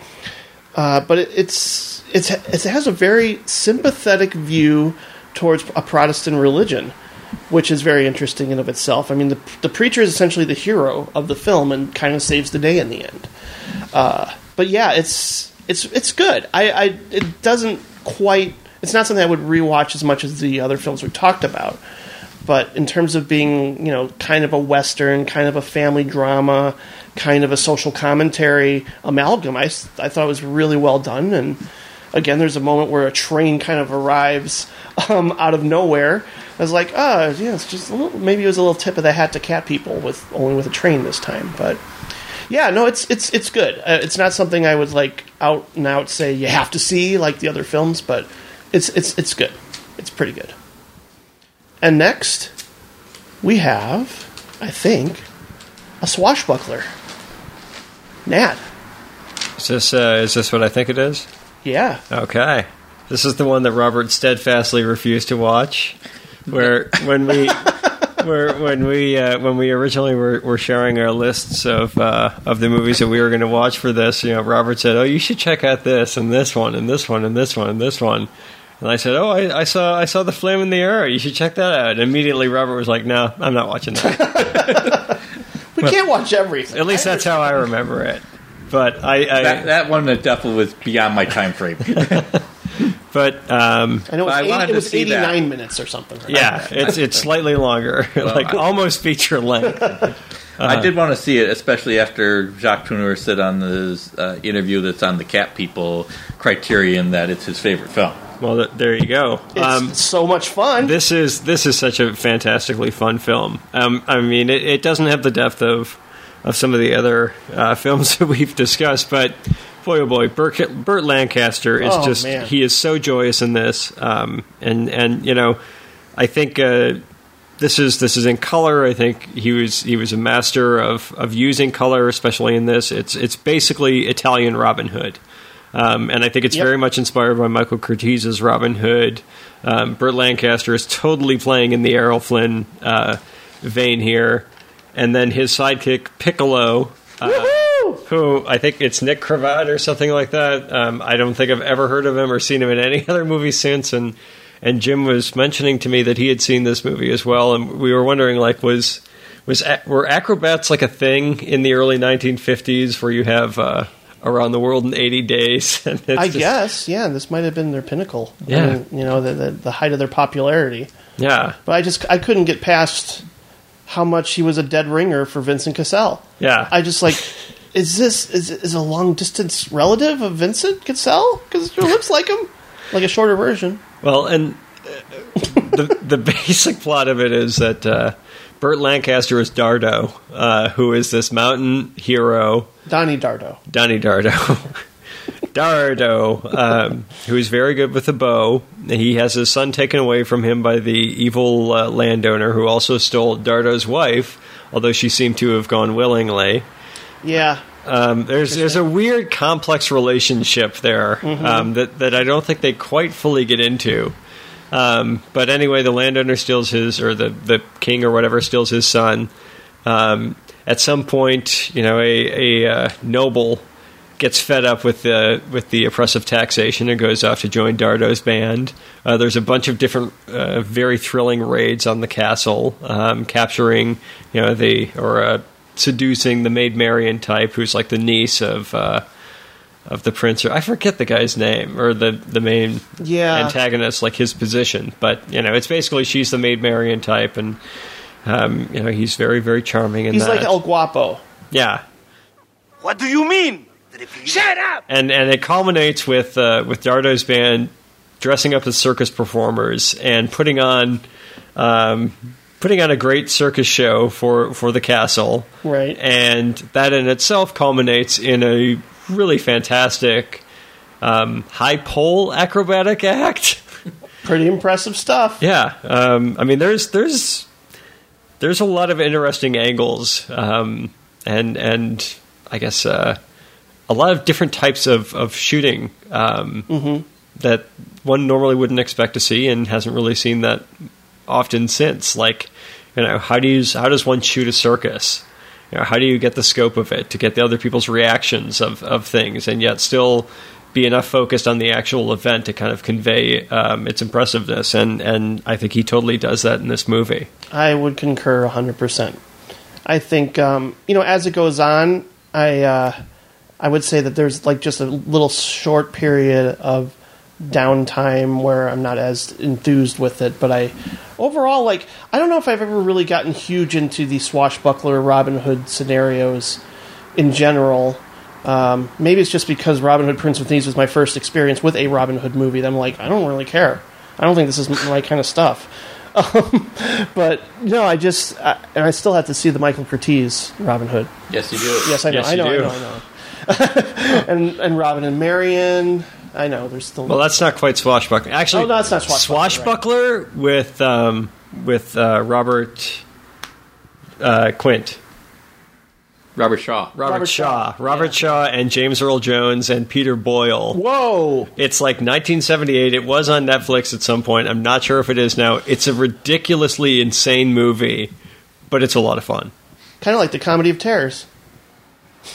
Uh, but it, it's, it's it has a very sympathetic view towards a Protestant religion, which is very interesting in of itself. I mean, the the preacher is essentially the hero of the film and kind of saves the day in the end. Uh, but yeah, it's it's it's good. I, I it doesn't quite. It's not something I would rewatch as much as the other films we talked about. But in terms of being, you know, kind of a western, kind of a family drama, kind of a social commentary amalgam, I, I thought it was really well done. And again, there's a moment where a train kind of arrives um, out of nowhere. I was like, oh, yeah, it's just a little, maybe it was a little tip of the hat to cat people with only with a train this time. But yeah, no, it's it's it's good. Uh, it's not something I would like out and out say you have to see like the other films, but it's it's it's good. It's pretty good. And next, we have, I think, a swashbuckler. Nat. Is this uh, is this what I think it is? Yeah. Okay. This is the one that Robert steadfastly refused to watch. Where when we where when we uh, when we originally were, were sharing our lists of uh, of the movies that we were going to watch for this, you know, Robert said, "Oh, you should check out this and this one and this one and this one and this one." And I said, "Oh, I, I saw I saw the Flame and the Arrow. You should check that out." And immediately Robert was like, "No, I'm not watching that." [LAUGHS] We can't watch everything. At least that's how I remember it. But I, I That, that one definitely was beyond my time frame. [LAUGHS] but um, I it was, I 80 wanted it to was see that. 89 minutes or something. right? yeah, it's it's slightly longer, [LAUGHS] like I- almost feature length. [LAUGHS] I did want to see it, especially after Jacques Tourneur said on his uh, interview that's on the Cat People Criterion that it's his favorite film. Well, th- there you go. It's Um, so much fun. this is this is such a fantastically fun film. Um, I mean, it, it doesn't have the depth of of some of the other uh, [LAUGHS] films that we've discussed, but boy, oh boy, Burt, Burt Lancaster is Oh, just man. he is so joyous in this, um, and and you know, I think. Uh, this is this is in color. I think he was he was a master of, of using color, especially in this. It's it's basically Italian Robin Hood, um, and I think it's Yep. very much inspired by Michael Curtiz's Robin Hood. Um, Burt Lancaster is totally playing in the Errol Flynn uh, vein here, and then his sidekick Piccolo, uh, who I think it's Nick Cravat or something like that. Um, I don't think I've ever heard of him or seen him in any [LAUGHS] other movie since, and and Jim was mentioning to me that he had seen this movie as well, and we were wondering like was was were acrobats like a thing in the early 1950s where you have uh, around the world in 80 days? [LAUGHS] and it's I just- guess, yeah, this might have been their pinnacle. I Yeah. mean, you know, the, the the height of their popularity. yeah, But I just I couldn't get past how much he was a dead ringer for Vincent Cassel. yeah. I just like, [LAUGHS] is this is is a long distance relative of Vincent Cassel? Because your lips like him, like a shorter version. Well, and uh, the the [LAUGHS] basic plot of it is that uh, Burt Lancaster is Dardo, uh, who is this mountain hero, Donnie Dardo. Donnie Dardo. [LAUGHS] Dardo, um, who is very good with a bow. He has his son taken away from him by the evil uh, landowner who also stole Dardo's wife, although she seemed to have gone willingly. Yeah, Um, there's there's a weird complex relationship there um, that that I don't think they quite fully get into. Um, but anyway, the landowner steals his, or the the king or whatever steals his son. Um, at some point, you know, a a uh, noble gets fed up with the with the oppressive taxation and goes off to join Dardo's band. Uh, there's a bunch of different, uh, very thrilling raids on the castle, um, capturing, you know, the or uh, seducing the maid Marian type, who's like the niece of uh, of the prince. Or I forget the guy's name or the the main Yeah. antagonist, like his position. But you know, it's basically she's the maid Marian type, and um, you know he's very very charming. In He's that. like El Guapo. yeah. What do you mean? Shut up! and and it culminates with uh, with Dardo's band dressing up as circus performers and putting on um, putting on a great circus show for for the castle. Right. and that in itself culminates in a really fantastic um, high pole acrobatic act. Pretty impressive stuff. Yeah, um, I mean, there's there's there's a lot of interesting angles, um, and and I guess uh, a lot of different types of of shooting um, that one normally wouldn't expect to see, and hasn't really seen that often since. Like, you know, how do you how does one shoot a circus? You know, how do you get the scope of it to get the other people's reactions of of things, and yet still be enough focused on the actual event to kind of convey um, its impressiveness, and and I think he totally does that in this movie. I would concur 100%. I think, um, you know, as it goes on, I, uh, I would say that there's like just a little short period of downtime where I'm not as enthused with it, but I, overall, like, I don't know if I've ever really gotten huge into the swashbuckler Robin Hood scenarios in general. Um, maybe it's just because Robin Hood Prince of Thieves was my first experience with a Robin Hood movie that I'm like, I don't really care. I don't think this is my kind of stuff. [LAUGHS] Um, but no, I just I, and I still have to see the Michael Curtiz Robin Hood. Yes, you do. Yes, I know, Yes, I you know, I know, I know. [LAUGHS] and and Robin and Marian, I know. There's still Well, that's not quite swashbuckler. Actually, Oh, no, it's not swashbuckler, Swashbuckler with um, with uh, Robert uh, Quint. Robert Shaw. Robert, Robert Shaw, Shaw, Robert yeah. Shaw, and James Earl Jones and Peter Boyle. whoa. It's like 1978. It was on Netflix at some point. I'm not sure if it is now. It's a ridiculously insane movie, but it's a lot of fun. Kind of like the comedy of terrors.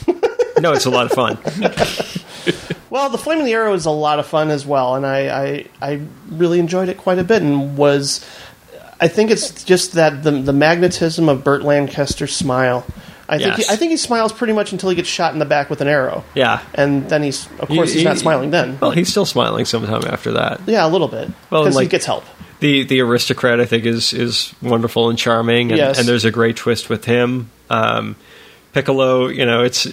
[LAUGHS] No, it's a lot of fun. [LAUGHS] Well, the Flame of the Arrow is a lot of fun as well, and I, I I really enjoyed it quite a bit, and was I think it's just that the the magnetism of Burt Lancaster's smile. I think Yes. he, I think he smiles pretty much until he gets shot in the back with an arrow. Yeah. and then he's of course He- he's not he- smiling then. Well, he's still smiling sometime after that. Yeah, a little bit Well, because he gets help. the the aristocrat I think is is wonderful and charming, and, Yes. and there's a great twist with him. Um, Piccolo, you know, it's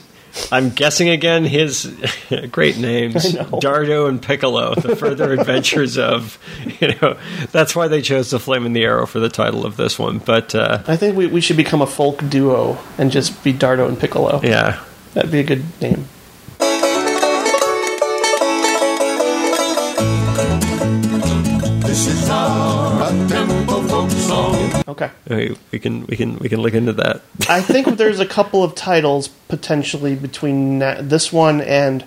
I'm guessing again his [LAUGHS] great names, Dardo and Piccolo, the further [LAUGHS] adventures of, you know, that's why they chose the Flame and the Arrow for the title of this one. But uh, I think we, we should become a folk duo and just be Dardo and Piccolo. yeah, That'd be a good name. Okay. we, we can we can we can look into that. [LAUGHS] I think there's a couple of titles potentially between this one and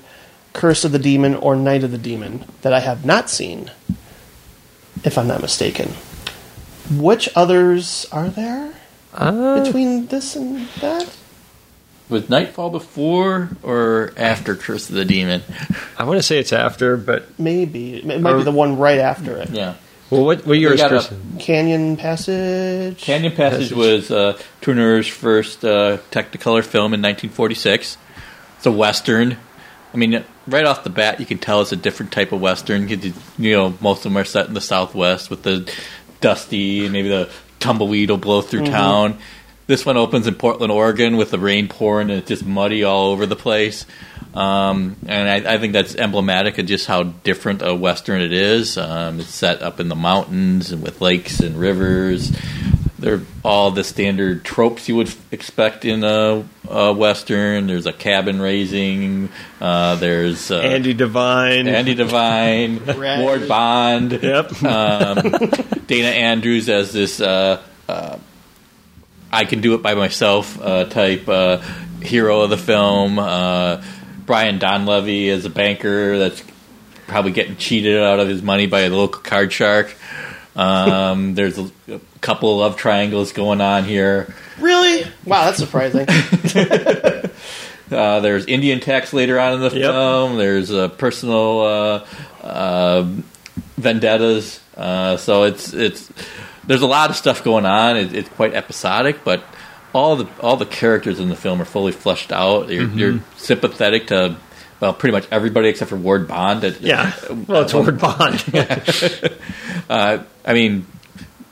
Curse of the Demon or Night of the Demon that I have not seen, if I'm not mistaken. Which others are there Uh, between this and that? Was Nightfall before or after Curse of the Demon? I want to say it's after, but Maybe it might be the one right after it. Yeah. Well, what what your We is got a- Chris? Canyon Passage. Canyon Passage was uh, Tourneur's first uh, Technicolor film in 1946. It's a western. I mean, right off the bat, you can tell it's a different type of western. 'cause You you know, most of them are set in the Southwest with the dusty, maybe the tumbleweed will blow through town. This one opens in Portland, Oregon, with the rain pouring and it's just muddy all over the place. Um, and I, I think that's emblematic of just how different a western it is. Um, it's set up in the mountains and with lakes and rivers. They're all the standard tropes you would expect in a, a western. There's a cabin raising. Uh, there's uh, Andy Devine. Andy Devine, [LAUGHS] Ward Bond, Yep. um, [LAUGHS] Dana Andrews as this uh, uh, I can do it by myself uh, type uh, hero of the film. Brian Donlevy as a banker that's probably getting cheated out of his money by a local card shark. Um, [LAUGHS] there's a, a couple of love triangles going on here. Really? Wow, that's surprising. [LAUGHS] [LAUGHS] Uh, there's Indian tax later on in the Yep. film. There's uh, personal uh, uh, vendettas. Uh, so it's it's there's a lot of stuff going on. It, it's quite episodic, but all the all the characters in the film are fully fleshed out. You're, you're sympathetic to well, pretty much everybody except for Ward Bond. It- Yeah. Well, it's Ward Bond. [LAUGHS] Uh, I mean,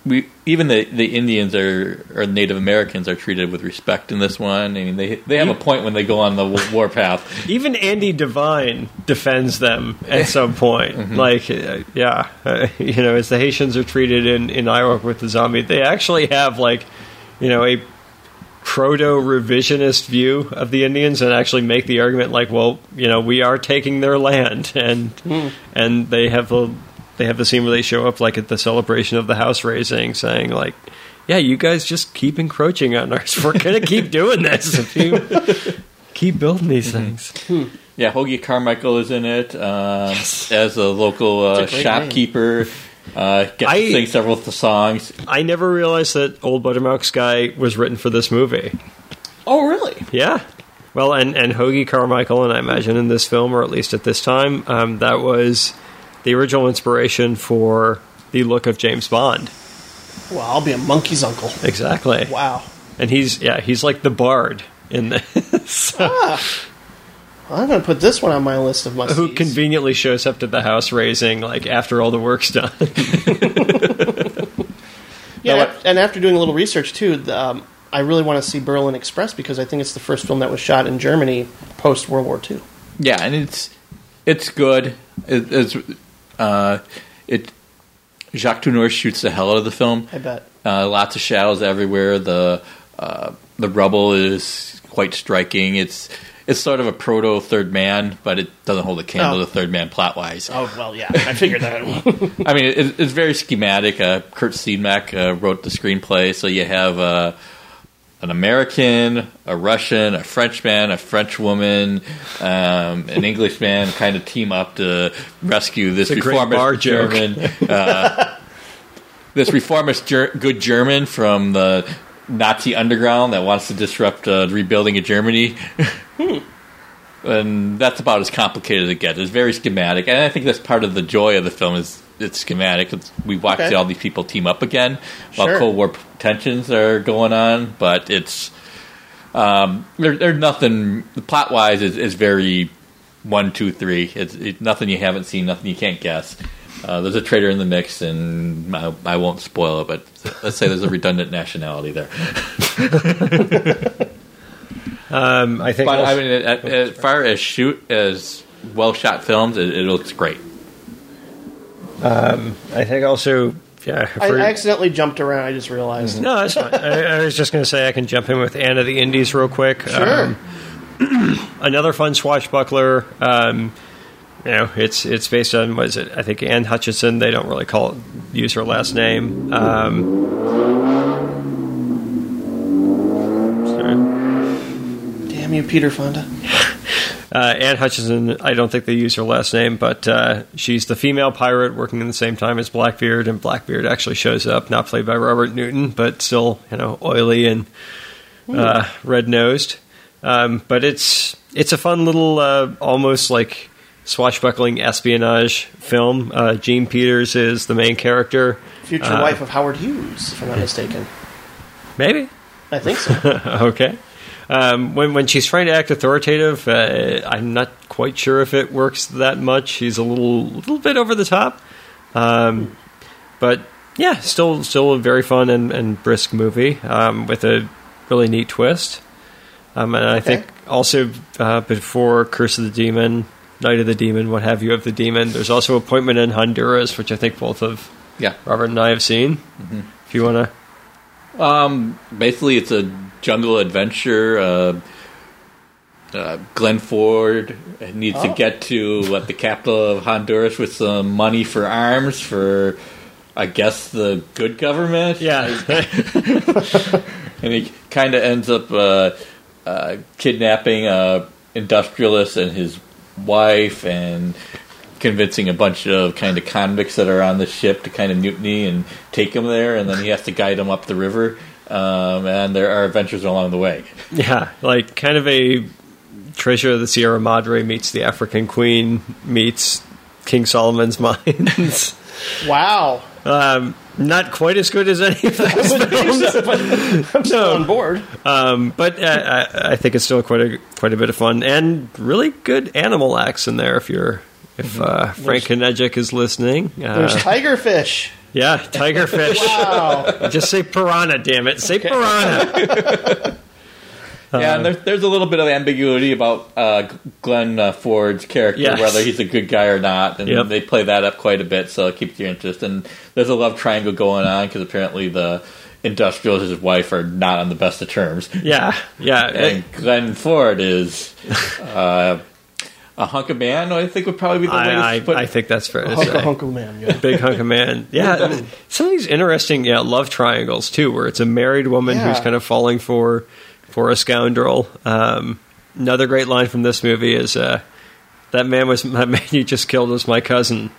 we even the, the Indians are or Native Americans are treated with respect in this one. I mean, they they have a point when they go on the wa- warpath. [LAUGHS] Even Andy Devine defends them at [LAUGHS] some point. Like, uh, yeah, uh, you know, as the Haitians are treated in in I Walked with the zombie, they actually have like, you know, a proto revisionist view of the Indians and actually make the argument like, well, you know, we are taking their land, [LAUGHS] and and they have the they have the scene where they show up like at the celebration of the house raising, saying like. Yeah, you guys just keep encroaching on us. We're gonna [LAUGHS] keep doing this if you [LAUGHS] keep building these things. Yeah, Hoagy Carmichael is in it um, as a local uh, a great shopkeeper. Uh, gets I- to sing several of the songs. I never realized that Ole Buttermilk Sky was written for this movie. Oh, really? Yeah. Well, and, and Hoagy Carmichael, and I imagine in this film, or at least at this time, um, that was the original inspiration for the look of James Bond. Well, I'll be a monkey's uncle. Exactly. Wow. And he's, yeah, he's like the bard in this. [LAUGHS] I'm going to put this one on my list of must Who conveniently shows up to the house raising, like, after all the work's done. [LAUGHS] Yeah, Now, and after doing a little research too, the, um, I really want to see Berlin Express because I think it's the first film that was shot in Germany post World War II. Yeah, and it's it's good. It, it's uh, it. Jacques Tourneur shoots the hell out of the film. I bet. Uh, lots of shadows everywhere. The uh, the rubble is quite striking. It's it's sort of a proto Third Man, but it doesn't hold a candle Oh. to Third Man plot wise. Oh well, yeah, I figured that. Out. [LAUGHS] I mean, it, it's very schematic. Uh, Curt Siodmak uh, wrote the screenplay, so you have uh, an American, a Russian, a Frenchman, a French woman, um, an Englishman [LAUGHS] kind of team up to rescue this It's a reformist. German. Uh, [LAUGHS] this reformist ger- good German from the Nazi underground that wants to disrupt uh, the rebuilding of Germany. [LAUGHS] and that's about as complicated as it gets. It's very schematic, and I think that's part of the joy of the film is it's schematic. It's, we watch Okay. all these people team up again while Sure. Cold War tensions are going on, but it's um, there, there's nothing plot wise is, is very one, two, three. It's, it's nothing you haven't seen, nothing you can't guess. Uh, there's a traitor in the mix, and I, I won't spoil it, but let's say there's a redundant nationality there. [LAUGHS] Um, I think. But I also- mean, as, as far as shoot as well shot films, it, it looks great. I think also, yeah. I, for- I accidentally jumped around. I just realized. No, that's fine. I, I was just going to say I can jump in with Anne of the Indies real quick. Sure. Um, [CLEARS THROAT] another fun swashbuckler. Um, you know, it's it's based on what is it? I think Anne Hutchinson. They don't really call it, use her last name. Um, sorry. Damn you, Peter Fonda. [LAUGHS] Uh, Anne Hutchinson, I don't think they use her last name, but uh, she's the female pirate working in the same time as Blackbeard, and Blackbeard actually shows up, not played by Robert Newton, but still, you know, oily and uh, red nosed. Um, but it's it's a fun little, uh, almost like swashbuckling espionage film. Uh, Jean Peters is the main character. Future Uh, wife of Howard Hughes, if I'm not mistaken. Maybe I think so. [LAUGHS] okay. Um, when when she's trying to act authoritative, uh, I'm not quite sure if it works that much. She's a little little bit over the top, um, but yeah, still still a very fun and, and brisk movie um, with a really neat twist. Um, and I think also uh, before Curse of the Demon, Night of the Demon, what have you of the Demon, there's also Appointment in Honduras, which I think both of Yeah. Robert and I have seen. If you want to Um, basically, it's a jungle adventure. Uh, uh, Glenn Ford needs to get to what the capital of Honduras with some money for arms for, I guess, the good government. Yeah. [LAUGHS] and he kind of ends up uh, uh, kidnapping a industrialist and his wife and convincing a bunch of kind of convicts that are on the ship to kind of mutiny and take him there and then he has to guide them up the river um, and there are adventures along the way Yeah, like kind of a Treasure of the Sierra Madre meets the African Queen meets King Solomon's [LAUGHS] Mines. wow. um, not quite as good as any of [LAUGHS] those films. I'm still on board. Um, but uh, I, I think it's still quite a quite a bit of fun and really good animal acts in there. If you're if uh, Frank Konejik is listening, There's uh, tigerfish. yeah, tigerfish. [LAUGHS] Wow. Just say piranha, damn it! Say piranha. [LAUGHS] yeah, and there's, there's a little bit of ambiguity about uh, Glenn uh, Ford's character, Yes. whether he's a good guy or not, and Yep. they play that up quite a bit, so it keeps your interest. And there's a love triangle going on because apparently the industrialist and his wife are not on the best of terms, Yeah, yeah. [LAUGHS] and Glenn Ford is uh, a hunk of man. I think would probably be the way I, I, to put. I think that's fair to Hunka say. hunka man. Yeah. [LAUGHS] Big hunk of man. Yeah, some of these interesting yeah love triangles too, where it's a married woman Yeah. who's kind of falling for for a scoundrel. Um, another great line from this movie is uh, that man was [LAUGHS] that man you just killed was my cousin.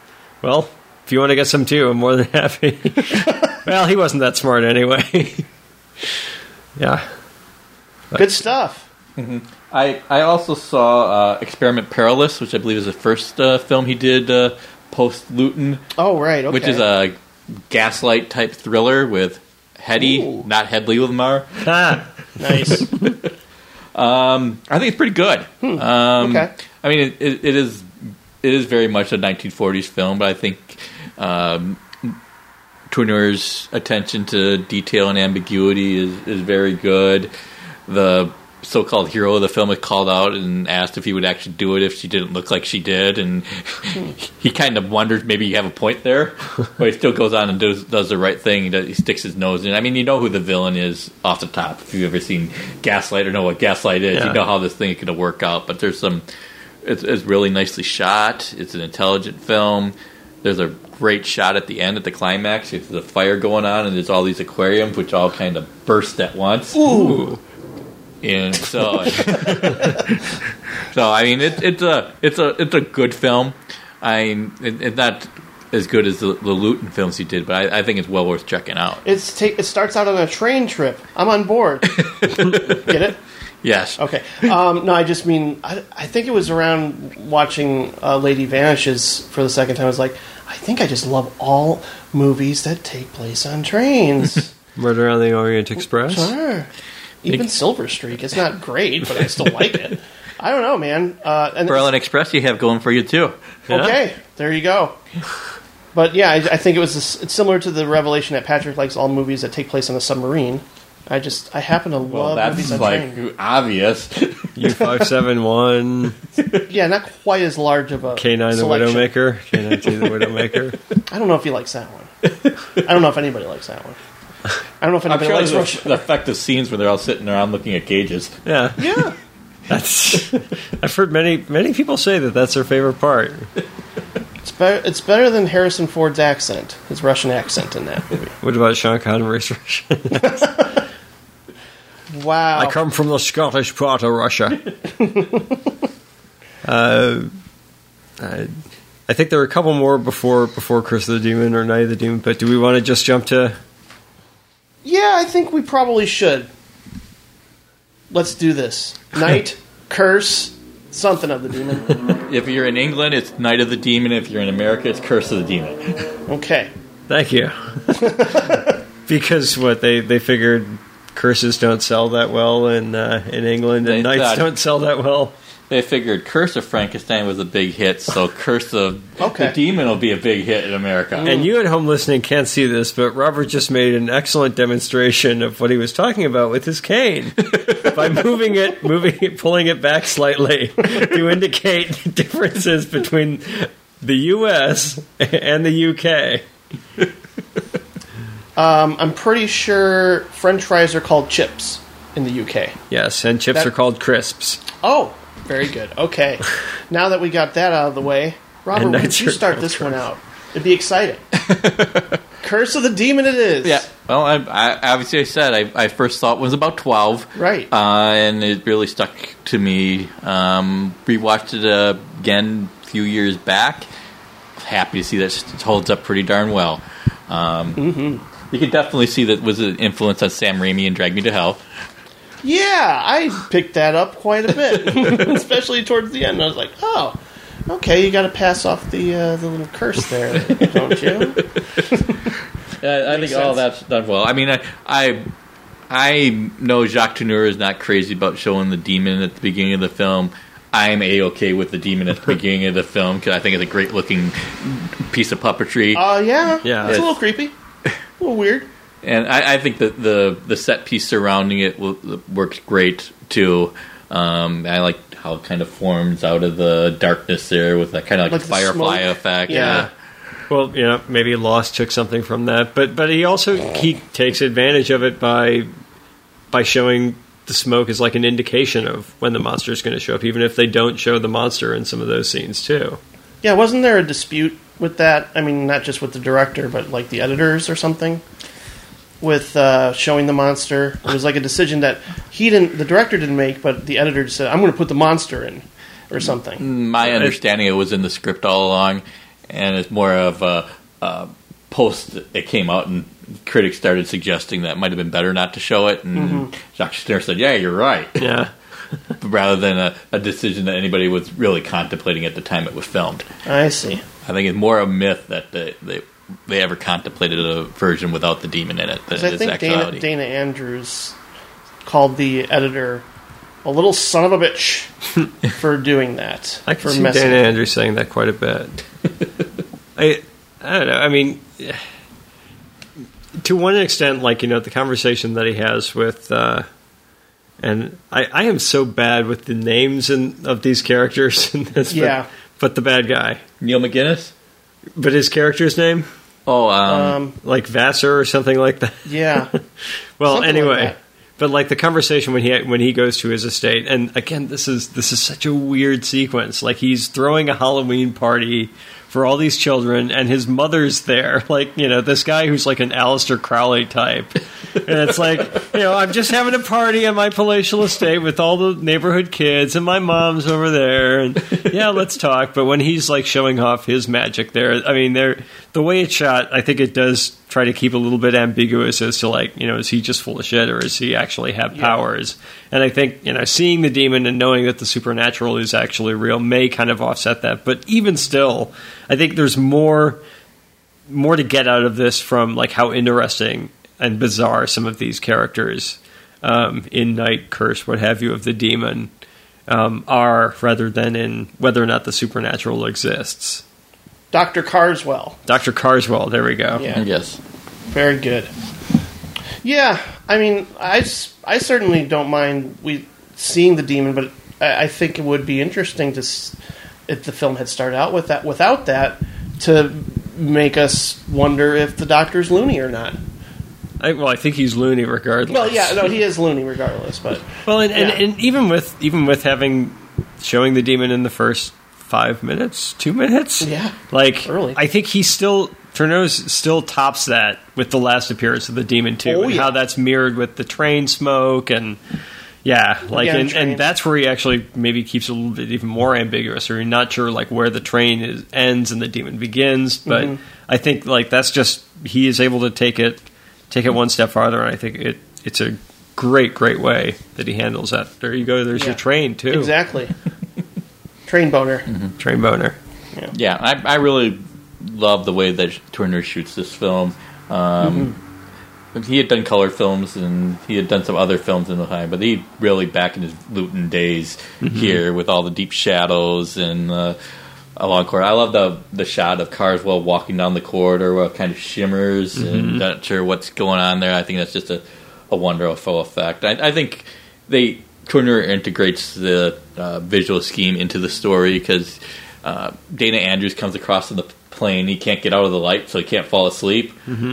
Well, if you want to get some too, I'm more than [LAUGHS] happy. [LAUGHS] well, he wasn't that smart anyway. yeah. Good stuff. I I also saw uh, Experiment Perilous, which I believe is the first uh, film he did uh, post Lewton. Oh right. Okay. which is a gaslight type thriller with Hedy, Ooh. not Hedley Lamarr. Ah, nice. [LAUGHS] Um, I think it's pretty good. Um, Hmm. Okay. I mean, it, it, it is it is very much a 1940s film, but I think um, Tourneur's attention to detail and ambiguity is, is very good. The so-called hero of the film is called out and asked if he would actually do it if she didn't look like she did, and [LAUGHS] he kind of wonders maybe you have a point there, [LAUGHS] but he still goes on and does does the right thing. He, does, he sticks his nose in. I mean, you know who the villain is off the top. If you've ever seen Gaslight or know what Gaslight is, Yeah. you know how this thing is going to work out. But there's some. It's, it's really nicely shot. It's an intelligent film. There's a great shot at the end at the climax. There's a fire going on, and there's all these aquariums which all kind of burst at once. Ooh. And so, [LAUGHS] so I mean, it, it's a it's a it's a good film. I mean, it, it's not as good as the, the Lewton films he did, but I, I think it's well worth checking out. It's ta- it starts out on a train trip. I'm on board. [LAUGHS] Get it? Yes. Okay. Um, no, I just mean I, I think it was around watching uh, Lady Vanishes for the second time. I was like, I think I just love all movies that take place on trains. [LAUGHS] Murder on the Orient Express. sure. Even Silver Streak. It's not great, but I still like it. I don't know, man. Uh, and Berlin Express, you have going for you too. Yeah. Okay, there you go. But yeah, I, I think it was this, it's similar to the revelation that Patrick likes all movies that take place on a submarine. I just I happen to Well, love movies that's on like train. obvious. [LAUGHS] U five seven one Yeah, not quite as large of a K nine the. Widowmaker. K nine the Widowmaker. [LAUGHS] I don't know if he likes that one. I don't know if anybody likes that one. I don't know if I'm anybody sure likes there's Rush. the effective scenes where they're all sitting around looking at cages. Yeah. Yeah, [LAUGHS] That's. I've heard many many people say that that's their favorite part. it's better. It's better than Harrison Ford's accent, his Russian accent in that movie. What about Sean Connery's Russian? [LAUGHS] Wow. I come from the Scottish part of Russia. [LAUGHS] uh, I, I think there were a couple more before before Curse of the Demon or Night of the Demon, but do we want to just jump to? Yeah, I think we probably should. Let's do this. [LAUGHS] Night, curse, something of the demon. [LAUGHS] If you're in England, it's Night of the Demon. If you're in America, it's Curse of the Demon. [LAUGHS] Okay. Thank you. because what they they figured curses don't sell that well in uh, in England, and They knights thought- don't sell that well. They figured Curse of Frankenstein was a big hit, so [LAUGHS] Curse of Okay. the Demon will be a big hit in America. And you at home listening can't see this, but Robert just made an excellent demonstration of what he was talking about with his cane [LAUGHS] by moving it, moving it, pulling it back slightly to [LAUGHS] indicate differences between the U.S. and the U.K. Um, I'm pretty sure French fries are called chips in the UK. Yes, and chips That- are called crisps. Oh, very good. Okay. now that we got that out of the way, Robert, And why don't you start this one out? It'd be exciting. [LAUGHS] Curse of the Demon it is. yeah, well, I, I obviously I said I, I first thought it was about twelve, Right. Uh, and it really stuck to me. Um, rewatched it uh, again a few years back. Happy to see that it holds up pretty darn well. Um, Mm-hmm. You can definitely see that was an influence on Sam Raimi and Drag Me to Hell. Yeah, I picked that up quite a bit, [LAUGHS] especially towards the end. I was like, oh, okay, you got to pass off the uh, the little curse there, don't you? [LAUGHS] I, I think Makes all that's done well. I mean, I, I I know Jacques Tourneur is not crazy about showing the demon at the beginning of the film. I'm a okay with the demon at the [LAUGHS] beginning of the film because I think it's a great looking piece of puppetry. Uh, yeah, Yeah. it's a little creepy, a little weird. And I, I think that the the set piece surrounding it will, works great too. Um, I like how it kind of forms out of the darkness there with that kind of like, Like firefly smoke? effect. Yeah. Well, you know, maybe Lost took something from that, but but he also he takes advantage of it by by showing the smoke as like an indication of when the monster is going to show up, even if they don't show the monster in some of those scenes too. Yeah, wasn't there a dispute with that? I mean, not just with the director, but like the editors or something with uh, showing the monster. It was like a decision that he didn't, the director didn't make, but the editor said, "I'm going to put the monster in." Or something. My understanding it was in the script all along, and it's more of a, a post that it came out and critics started suggesting that it might have been better not to show it, and Jacques Tourneur said, "Yeah, you're right," [LAUGHS] Yeah, [LAUGHS] rather than a, a decision that anybody was really contemplating at the time it was filmed. I see. I think it's more a myth that they they, they ever contemplated a version without the demon in it than 'Cause it I think Dana. Dana Andrews called the editor a little son of a bitch [LAUGHS] for doing that. I for can see messing- Dana Andrews saying that quite a bit. [LAUGHS] I I don't know. I mean, to one extent, like you know, the conversation that he has with. Uh, and I, I am so bad with the names in, of these characters in this. but- Yeah. But, the bad guy. Niall MacGinnis. But his character's name? Oh, um, Um, Like Vassar or something like that? yeah. [LAUGHS] Well, like anyway, that. but like the conversation when he when he goes to his estate, and again, this is this is such a weird sequence. Like he's throwing a Halloween party for all these children, and his mother's there. [LAUGHS] Like you know, this guy who's like an Aleister Crowley type, and it's like you know, I'm just having a party on my palatial estate with all the neighborhood kids, and my mom's over there, and yeah, let's talk. But when he's like showing off his magic there, I mean, there the way it's shot, I think it does try to keep a little bit ambiguous as to like you know, is he just full of shit or does he actually have powers? And I think you know, seeing the demon and knowing that the supernatural is actually real may kind of offset that. But even still, I think there's more more to get out of this from like how interesting and bizarre some of these characters um, in Night Curse, what have you, of the demon um, are, rather than in whether or not the supernatural exists. Dr. Karswell. Dr. Karswell, there we go. Yeah. yes. Very good. Yeah, I mean, I, I certainly don't mind we seeing the demon, but I, I think it would be interesting to if the film had started out with that without that to make us wonder if the doctor's loony or not. I, well, I think he's loony regardless. Well, yeah, no, he is loony regardless, but Well, and, and, Yeah. and even with even with having showing the demon in the first five minutes, two minutes, Yeah. like Early. I think he still Tourneur's still tops that with the last appearance of the demon too, Oh, and yeah. how that's mirrored with the train smoke and. Yeah, like and, and that's where he actually maybe keeps a little bit even more ambiguous, or you're not sure like where the train is, ends and the demon begins. But Mm-hmm. I think like that's just he is able to take it take it one step farther, and I think it it's a great great way that he handles that. There you go. There's Yeah. your train too. exactly. Train boner. Train boner. Yeah, I, I really love the way that Tourneur shoots this film. Um, He had done color films and he had done some other films in the time, but he really back in his Lewton days here with all the deep shadows and uh, along corridor. I love the the shot of Karswell walking down the corridor where it kind of shimmers and not sure what's going on there. I think that's just a, a wonderful effect. I, I think they Tourneur integrates the uh, visual scheme into the story because uh, Dana Andrews comes across in the plane. He can't get out of the light, so he can't fall asleep.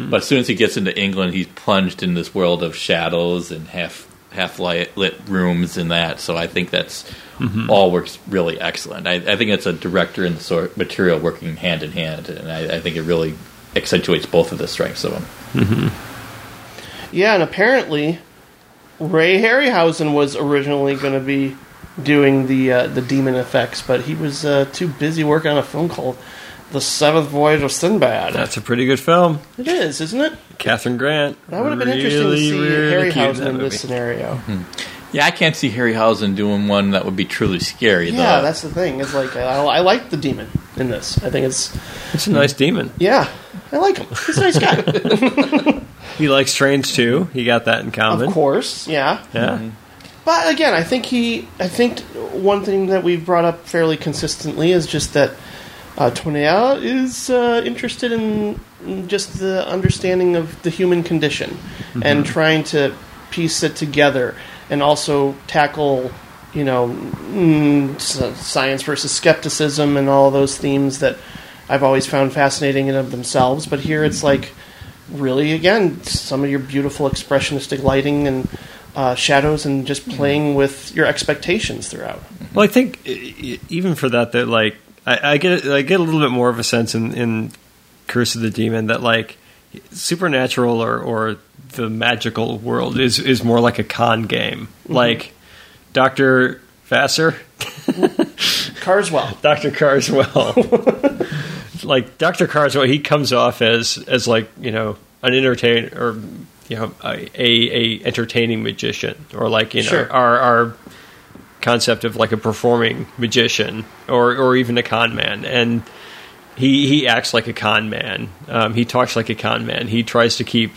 But as soon as he gets into England, he's plunged in this world of shadows and half half light, lit rooms and that. So I think that's all works really excellent. I, I think it's a director and the sort material working hand in hand, and I, I think it really accentuates both of the strengths of them. Yeah, and apparently Ray Harryhausen was originally going to be doing the uh, the demon effects, but he was uh, too busy working on a film called The Seventh Voyage of Sinbad. That's a pretty good film. it is, isn't it? Kathryn Grant. That would have been interesting to see really Harryhausen in this scenario. Yeah, I can't see Harryhausen doing one that would be truly scary. Yeah, though. that's the thing. It's like I, I like the demon in this. I think it's It's a nice demon. yeah, I like him. He's a nice guy, [LAUGHS] He likes trains too. He got that in common. of course. Yeah, Yeah. But again, I think he. I think one thing that we've brought up fairly consistently is just that uh, Tourneur is uh, interested in just the understanding of the human condition and trying to piece it together, and also tackle, you know, mm, science versus skepticism and all those themes that I've always found fascinating in of themselves. But here it's like really again some of your beautiful expressionistic lighting and uh, shadows and just playing with your expectations throughout. Well, I think even for that, that like I, I get I get a little bit more of a sense in, in Curse of the Demon that like supernatural or, or the magical world is is more like a con game, like Doctor Vassar, [LAUGHS] Karswell. Doctor Karswell. [LAUGHS] like Doctor Karswell, he comes off as as like you know an entertain or you know a, a, a entertaining magician. Or like you know Sure. our our concept of like a performing magician or or even a con man. And he he acts like a con man. Um, he talks like a con man. He tries to keep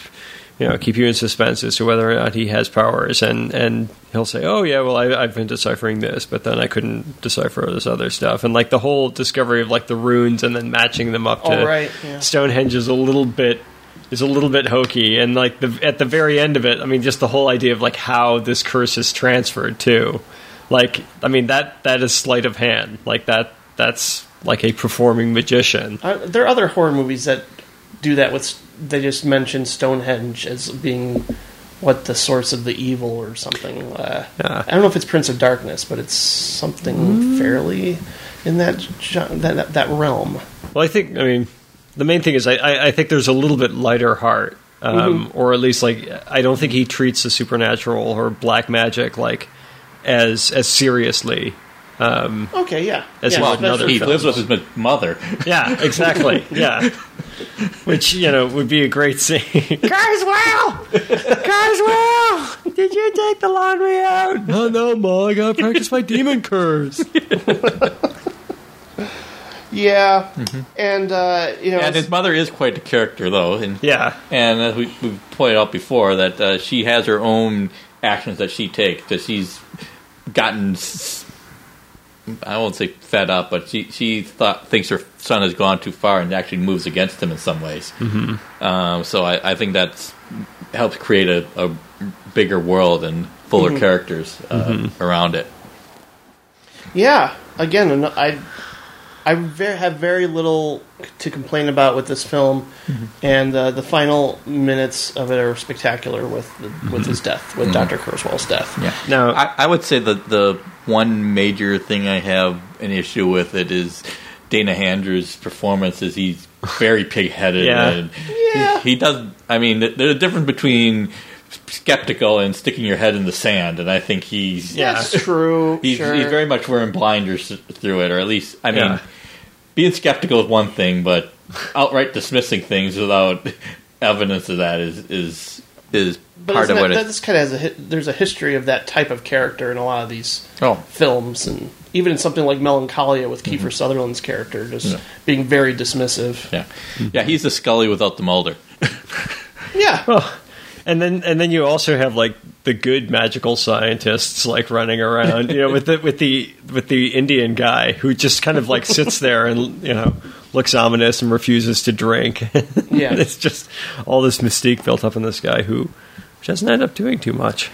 you know keep you in suspense as to whether or not he has powers and and he'll say oh yeah well I, I've been deciphering this but then I couldn't decipher this other stuff and like the whole discovery of like the runes and then matching them up to Oh, right, yeah. Stonehenge is a little bit is a little bit hokey and like the at the very end of it I mean just the whole idea of like how this curse is transferred too like I mean that that is sleight of hand like that that's like a performing magician Uh, there are other horror movies that do that with. They just mentioned Stonehenge as being what the source of the evil or something. Uh, Yeah. I don't know if it's Prince of Darkness, but it's something fairly in that, that that that realm. Well, I think I mean the main thing is I, I, I think there's a little bit lighter heart, um, or at least like I don't think he treats the supernatural or black magic like as as seriously. Um, Okay, yeah. As yeah, well, especially- another he film. lives with his mother. yeah, exactly. yeah, which you know would be a great scene. Karswell, Karswell, did you take the laundry out? No, no, ma. I gotta practice my demon curse. Yeah, and uh, you know, and his mother is quite a character, though. And Yeah, and as we, we've pointed out before, that uh, she has her own actions that she takes. That she's gotten, s- I won't say fed up, but she she thought thinks her son has gone too far and actually moves against him in some ways. Mm-hmm. Um, so I, I think that helps create a, a bigger world and fuller characters uh, around it. Yeah, again, I I ve- have very little to complain about with this film, mm-hmm. and uh, the final minutes of it are spectacular with the, with his mm-hmm. death, with mm-hmm. Doctor Karswell's death. Yeah. Now- I, I would say that the one major thing I have an issue with it is Dana Andrews's performance. Is he's very [LAUGHS] pig-headed. Yeah. And he, he does. I mean, there's a difference between skeptical and sticking your head in the sand, and I think he's Yeah. That's true. He's, sure. he's very much wearing blinders through it, or at least, I mean, Yeah. Being skeptical is one thing, but outright dismissing things without [LAUGHS] evidence of that is is is but part isn't of that, what it. that's kind of has a hi- there's a history of that type of character in a lot of these Oh, films, and even in something like Melancholia with Kiefer mm-hmm. Sutherland's character just being very dismissive. yeah, yeah. He's the Scully without the Mulder. Yeah, And then and then you also have like the good magical scientists like running around, you know, with the with the with the Indian guy who just kind of like sits there and you know looks ominous and refuses to drink. [LAUGHS] Yeah. it's just all this mystique built up in this guy who doesn't end up doing too much.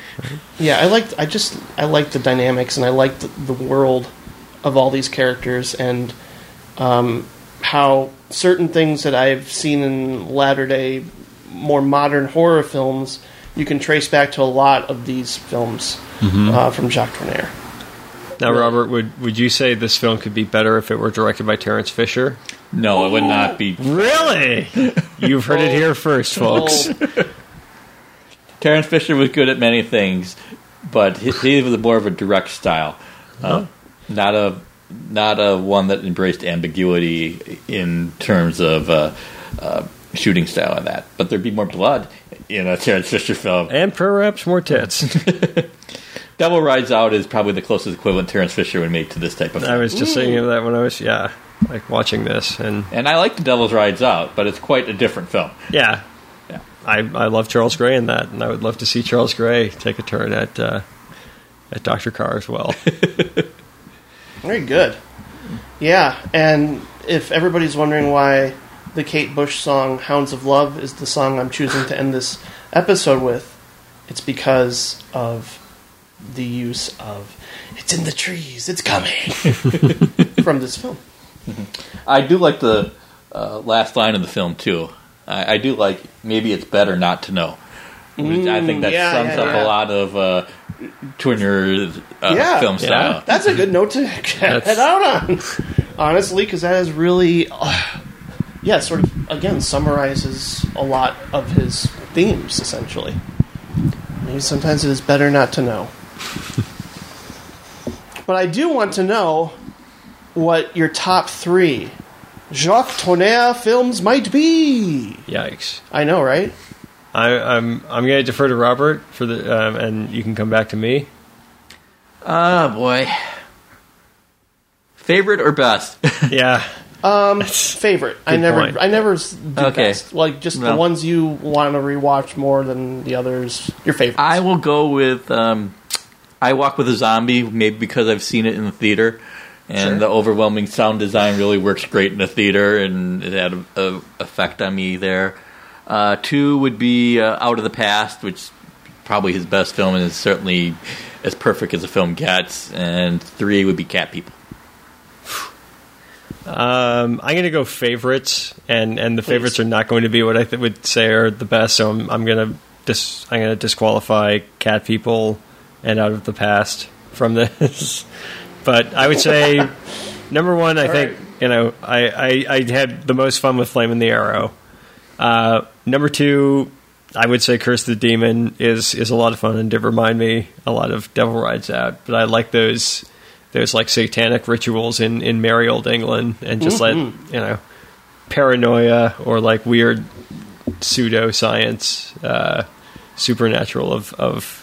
Yeah, I liked. I just I liked the dynamics, and I liked the, the world of all these characters, and um, how certain things that I've seen in latter day, more modern horror films, you can trace back to a lot of these films uh, from Jacques Tourneur. Now, Robert, would would you say this film could be better if it were directed by Terrence Fisher? No, it would not be. Really? [LAUGHS] You've heard it here first, folks. [LAUGHS] Terrence Fisher was good at many things, but he, he was more of a direct style, uh, not a not a one that embraced ambiguity in terms of uh, uh, shooting style and that. But there'd be more blood in a Terrence Fisher film. And perhaps more tits. [LAUGHS] Devil Rides Out is probably the closest equivalent Terrence Fisher would make to this type of film. I was just thinking of that when I was yeah, like watching this, and and I like The Devil's Rides Out, but it's quite a different film. yeah, Yeah. I I love Charles Gray in that, and I would love to see Charles Gray take a turn at uh, at Doctor Karswell. [LAUGHS] Very good. Yeah, and if everybody's wondering why the Kate Bush song "Hounds of Love" is the song I'm choosing to end this episode with, it's because of the use of "It's in the trees, it's coming" [LAUGHS] from this film. I do like the uh, last line of the film too. I, I do like maybe it's better not to know. Which I think that yeah, sums yeah, up yeah. a lot of uh, Tourneur uh, Yeah. film Yeah. style. That's a good note to get That's- out on, honestly, because that is really, uh, yeah, sort of again summarizes a lot of his themes essentially. Maybe sometimes it is better not to know. [LAUGHS] but I do want to know what your top three Jacques Tourneur films might be. Yikes! I know, right? I, I'm I'm going to defer to Robert for the, um, and you can come back to me. Oh boy. Favorite or best? Yeah, [LAUGHS] Favorite. I never, point. I never do Okay. best. Like just the ones you want to rewatch more than the others. Your favorite. I will go with um, I Walk with a Zombie, maybe because I've seen it in the theater. And Sure. the overwhelming sound design really works great in the theater, and it had a, a effect on me there. Uh, two would be uh, Out of the Past, which is probably his best film, and is certainly as perfect as a film gets. And three would be Cat People. Um, I'm going to go favorites, and, and the favorites are not going to be what I th- would say are the best. So I'm, I'm going to dis- I'm going to disqualify Cat People and Out of the Past from this. [LAUGHS] but I would say number one. I think you know I, I, I had the most fun with Flame and the Arrow. Uh, number two, I would say Curse the Demon is is a lot of fun and did remind me a lot of Devil Rides Out. But I like those those like satanic rituals in in merry old England and just let you know paranoia or like weird pseudo science uh, supernatural of of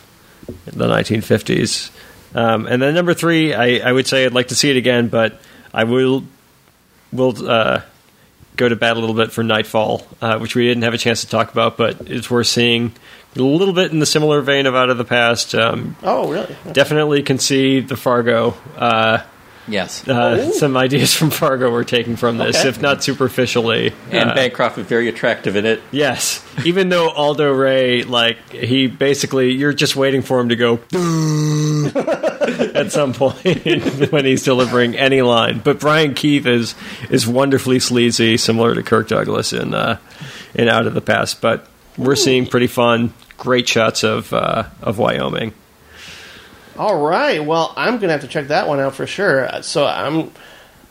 the 1950s. Um, and then number three, I, I would say I'd like to see it again, but I will will uh, go to bat a little bit for Nightfall, uh, which we didn't have a chance to talk about, but it's worth seeing. A little bit in the similar vein of Out of the Past. Um, oh, really? definitely can see the Fargo. Uh, Yes. uh, some ideas from Fargo were taken from this, Okay. if not superficially. and Uh, Bancroft is very attractive in it. Yes, even though Aldo Ray, like he basically, you're just waiting for him to go [LAUGHS] at some point [LAUGHS] when he's delivering any line. But Brian Keith is is wonderfully sleazy, similar to Kirk Douglas in uh, in Out of the Past. But we're seeing pretty fun, great shots of uh, of Wyoming. All right. Well, I'm gonna have to check that one out for sure. Uh, So I'm,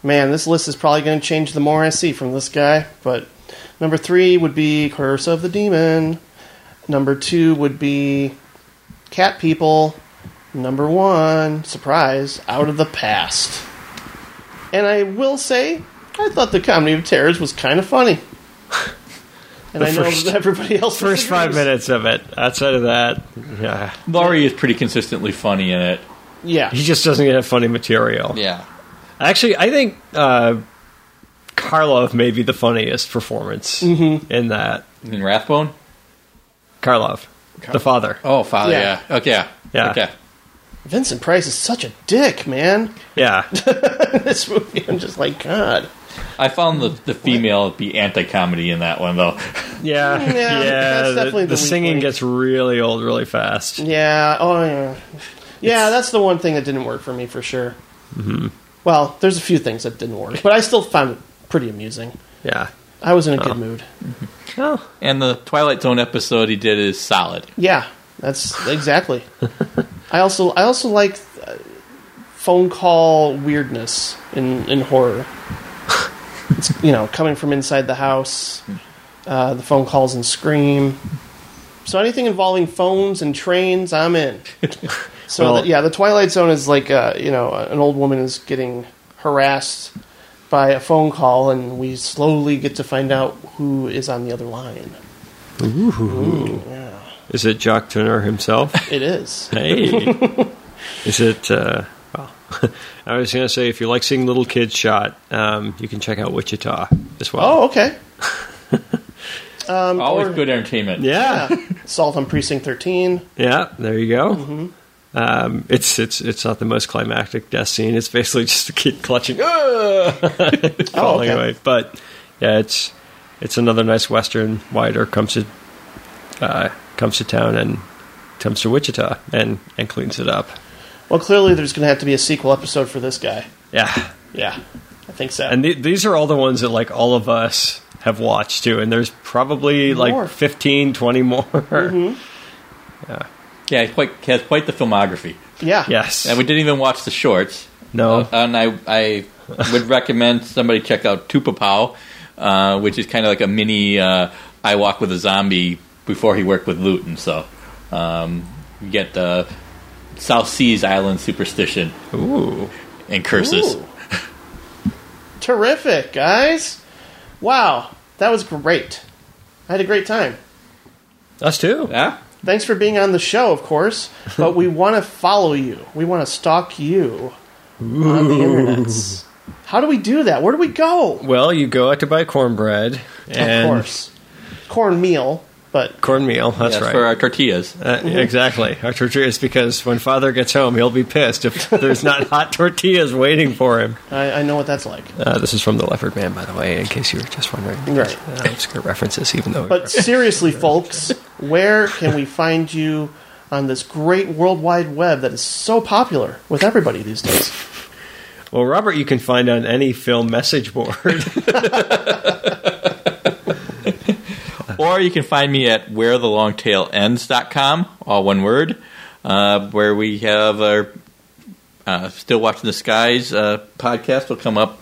man, this list is probably gonna change the more I see from this guy. But number three would be Curse of the Demon. Number two would be Cat People. Number one, surprise, Out of the Past. And I will say, I thought the Comedy of Terrors was kind of funny. [LAUGHS] And The I know first- that [LAUGHS] everybody else First five minutes of it. Outside of that, yeah, Lorre is pretty consistently funny in it. Yeah. he just doesn't get funny material. Yeah. Actually, I think uh, Karloff may be the funniest performance in that. In Rathbone? Karloff, the father. Oh, Father, Yeah. yeah. Okay. yeah. Yeah. Okay. Vincent Price is such a dick, man. Yeah, [LAUGHS] this movie, I'm just like, God. I found the, the female be anti comedy in that one, though. [LAUGHS] yeah, yeah. that's the definitely the the singing link. gets really old really fast. Yeah. Oh, yeah. Yeah, that's the one thing that didn't work for me for sure. Mm-hmm. Well, there's a few things that didn't work, but I still found it pretty amusing. Yeah. I was in a good mood. [LAUGHS] Oh, And the Twilight Zone episode he did is solid. Yeah, that's [LAUGHS] exactly. I also I also like uh, phone call weirdness in in horror. It's you know coming from inside the house, uh, the phone calls and scream. So anything involving phones and trains, I'm in. [LAUGHS] So Well- the, yeah, the Twilight Zone is like uh, you know an old woman is getting harassed by a phone call, and we slowly get to find out who is on the other line. Ooh. Is it Jacques Tourneur himself? It is. hey, [LAUGHS] Is it? Uh, [LAUGHS] I was going to say if you like seeing little kids shot, um, you can check out Wichita as well. Oh, okay. [LAUGHS] Always or- good entertainment. yeah, Yeah. Assault on Precinct 13. yeah. There you go. Mm-hmm. Um, it's it's it's not the most climactic death scene. It's basically [LAUGHS] just a kid clutching, "Ah!" falling Oh, okay. away. But yeah, it's it's another nice western. Wider comes to uh, comes to town and comes to Wichita and and cleans it up. Well, clearly there's going to have to be a sequel episode for this guy. Yeah, Yeah, I think so. and th- these are all the ones that like all of us have watched too. And there's probably More. like 15, 20 more. Yeah, he's quite has quite the filmography. yeah. yes. And we didn't even watch the shorts. no. Uh, and I I would recommend somebody check out Tupapow, uh, which is kind of like a mini uh, I Walk with a Zombie before he worked with Lewton. So um, you get the South Seas Island superstition Ooh. and curses. Ooh. Terrific, guys. Wow, that was great. I had a great time. Us too. Yeah. Thanks for being on the show, of course, [LAUGHS] but we want to follow you. We want to stalk you on the internet. How do we do that? Where do we go? Well, you go out to buy cornbread and of course. Cornmeal, but cornmeal. That's Yes, right. for our tortillas. Uh, Exactly. Our tortillas, because when father gets home, he'll be pissed if [LAUGHS] there's not hot tortillas waiting for him. I, I know what that's like. Uh, this is from The Leopard Man, by the way, in case you were just wondering. Right. Uh, references, even though. But seriously, folks, where can we find you on this great World Wide Web that is so popular with everybody these days? well, Robert, you can find on any film message board. [LAUGHS] [LAUGHS] Or you can find me at wherelongtailends.com, all one word, uh, where we have our uh, Still Watching the Skies uh, podcast will come up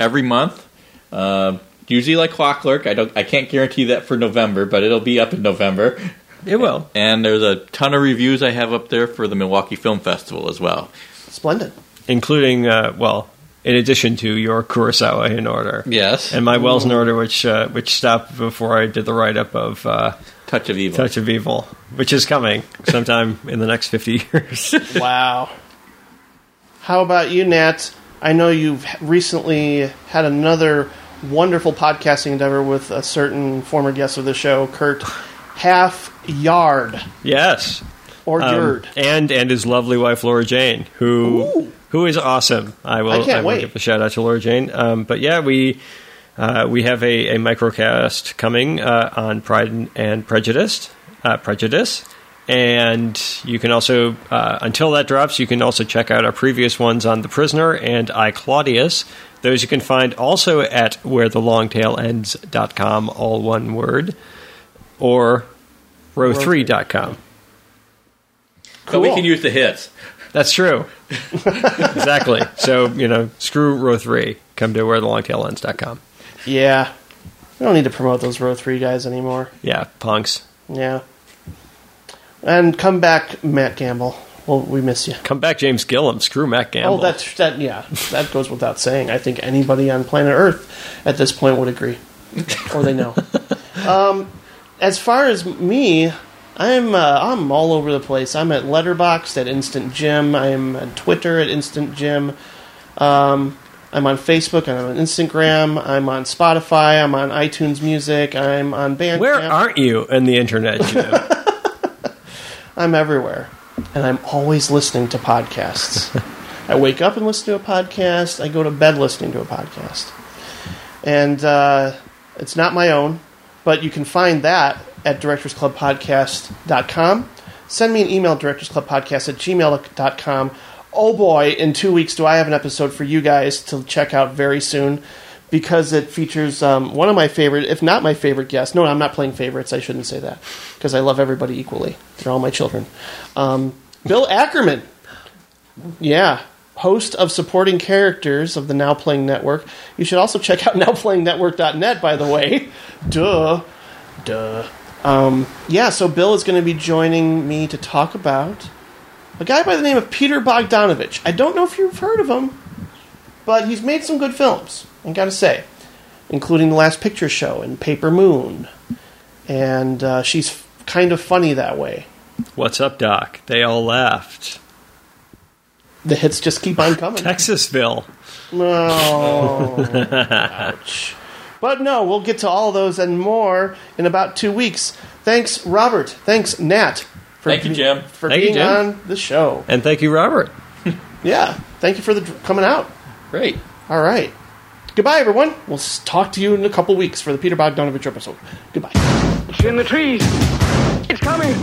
every month. Uh, usually like clockwork. I don't. I can't guarantee that for November, but it'll be up in November. it will. [LAUGHS] And there's a ton of reviews I have up there for the Milwaukee Film Festival as well. Splendid. Including, uh, well, in addition to your Kurosawa in order. Yes, And my Welles in order, which uh, which stopped before I did the write up of uh, Touch of Evil. Touch of Evil, which is coming sometime [LAUGHS] in the next 50 years. [LAUGHS] Wow. How about you, Nat? I know you've recently had another wonderful podcasting endeavor with a certain former guest of the show, Kurt Half Yard yes. or Um, Yard. and and his lovely wife Laura Jane, who Ooh. Who is awesome. I will. I can't will wait. give a shout out to Laura Jane. Um, but yeah, we uh, we have a, a microcast coming uh, on Pride and, and Prejudice. Uh, Prejudice. And you can also, uh, until that drops, you can also check out our previous ones on The Prisoner and I, Claudius. Those you can find also at wherelongtailends.com, all one word, or row3.com. So we Cool. can use the hits. That's true. [LAUGHS] exactly. So, you know, screw row three. Come to wherelongtailends.com. Yeah. We don't need to promote those Row 3 guys anymore. Yeah, punks. Yeah. And come back, Matt Gamble. Well, we miss you. Come back, James Gillum. Screw Matt Gamble. Oh, that's that. Yeah, that goes without saying. I think anybody on planet Earth at this point would agree, or they know. [LAUGHS] um, as far as me, I'm uh, I'm all over the place. I'm at Letterboxd at Instant Gym. I'm at Twitter at Instant Gym. Um, I'm on Facebook. I'm on Instagram. I'm on Spotify. I'm on iTunes Music. I'm on Bandcamp. Where aren't you in the internet, Jim? [LAUGHS] I'm everywhere, and I'm always listening to podcasts. [LAUGHS] I wake up and listen to a podcast. I go to bed listening to a podcast, and uh, it's not my own, but you can find that at directorsclubpodcast.com. Send me an email, directorsclubpodcast at gmail.com. Oh boy, in two weeks, do I have an episode for you guys to check out very soon because it features um, one of my favorite, if not my favorite guest. No, I'm not playing favorites. I shouldn't say that because I love everybody equally. They're all my children. Um, Bill Ackerman. Yeah. Host of supporting characters of the Now Playing Network. You should also check out [LAUGHS] nowplayingnetwork.net, by the way. Duh. Duh. Um, yeah, so Bill is going to be joining me to talk about a guy by the name of Peter Bogdanovich. I don't know if you've heard of him, but he's made some good films, I gotta say, including The Last Picture Show and Paper Moon. And uh, she's kind of funny that way. What's up, Doc? They all laughed. the hits just keep on coming. [LAUGHS] Texasville. No. [LAUGHS] Ouch. But no, we'll get to all those and more in about two weeks. Thanks, Robert. Thanks, Nat. For Thank you, Jim. For Thank you, being Jim. on the show. And thank you, Robert. [LAUGHS] Yeah. Thank you for the coming out. Great. All right. Goodbye, everyone. We'll talk to you in a couple weeks for the Peter Bogdanovich episode. Goodbye. It's in the trees. It's coming.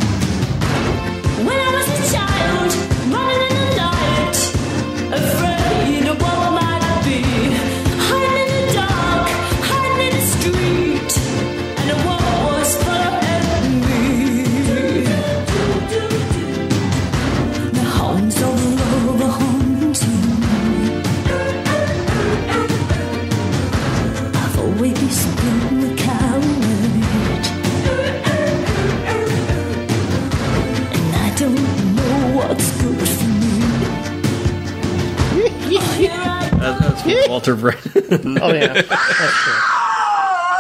Walter [LAUGHS] Brennan. [LAUGHS] Oh, yeah. That's true.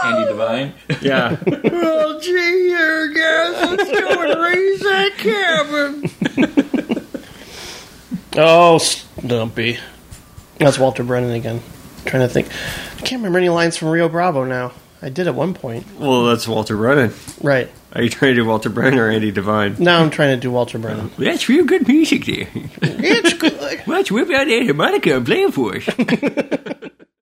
Andy Devine. yeah. well, [LAUGHS] oh, gee, here, guys, let's go and raise that cabin. Oh, Stumpy. That's Walter Brennan again. trying to think. I can't remember any lines from Rio Bravo now. I did at one point. Well, that's Walter Brennan. Right. Are you trying to do Walter Brennan or Andy Devine? Now I'm trying to do Walter Brennan. That's real good music there. It's good. You whip out harmonica and play it for us? [LAUGHS]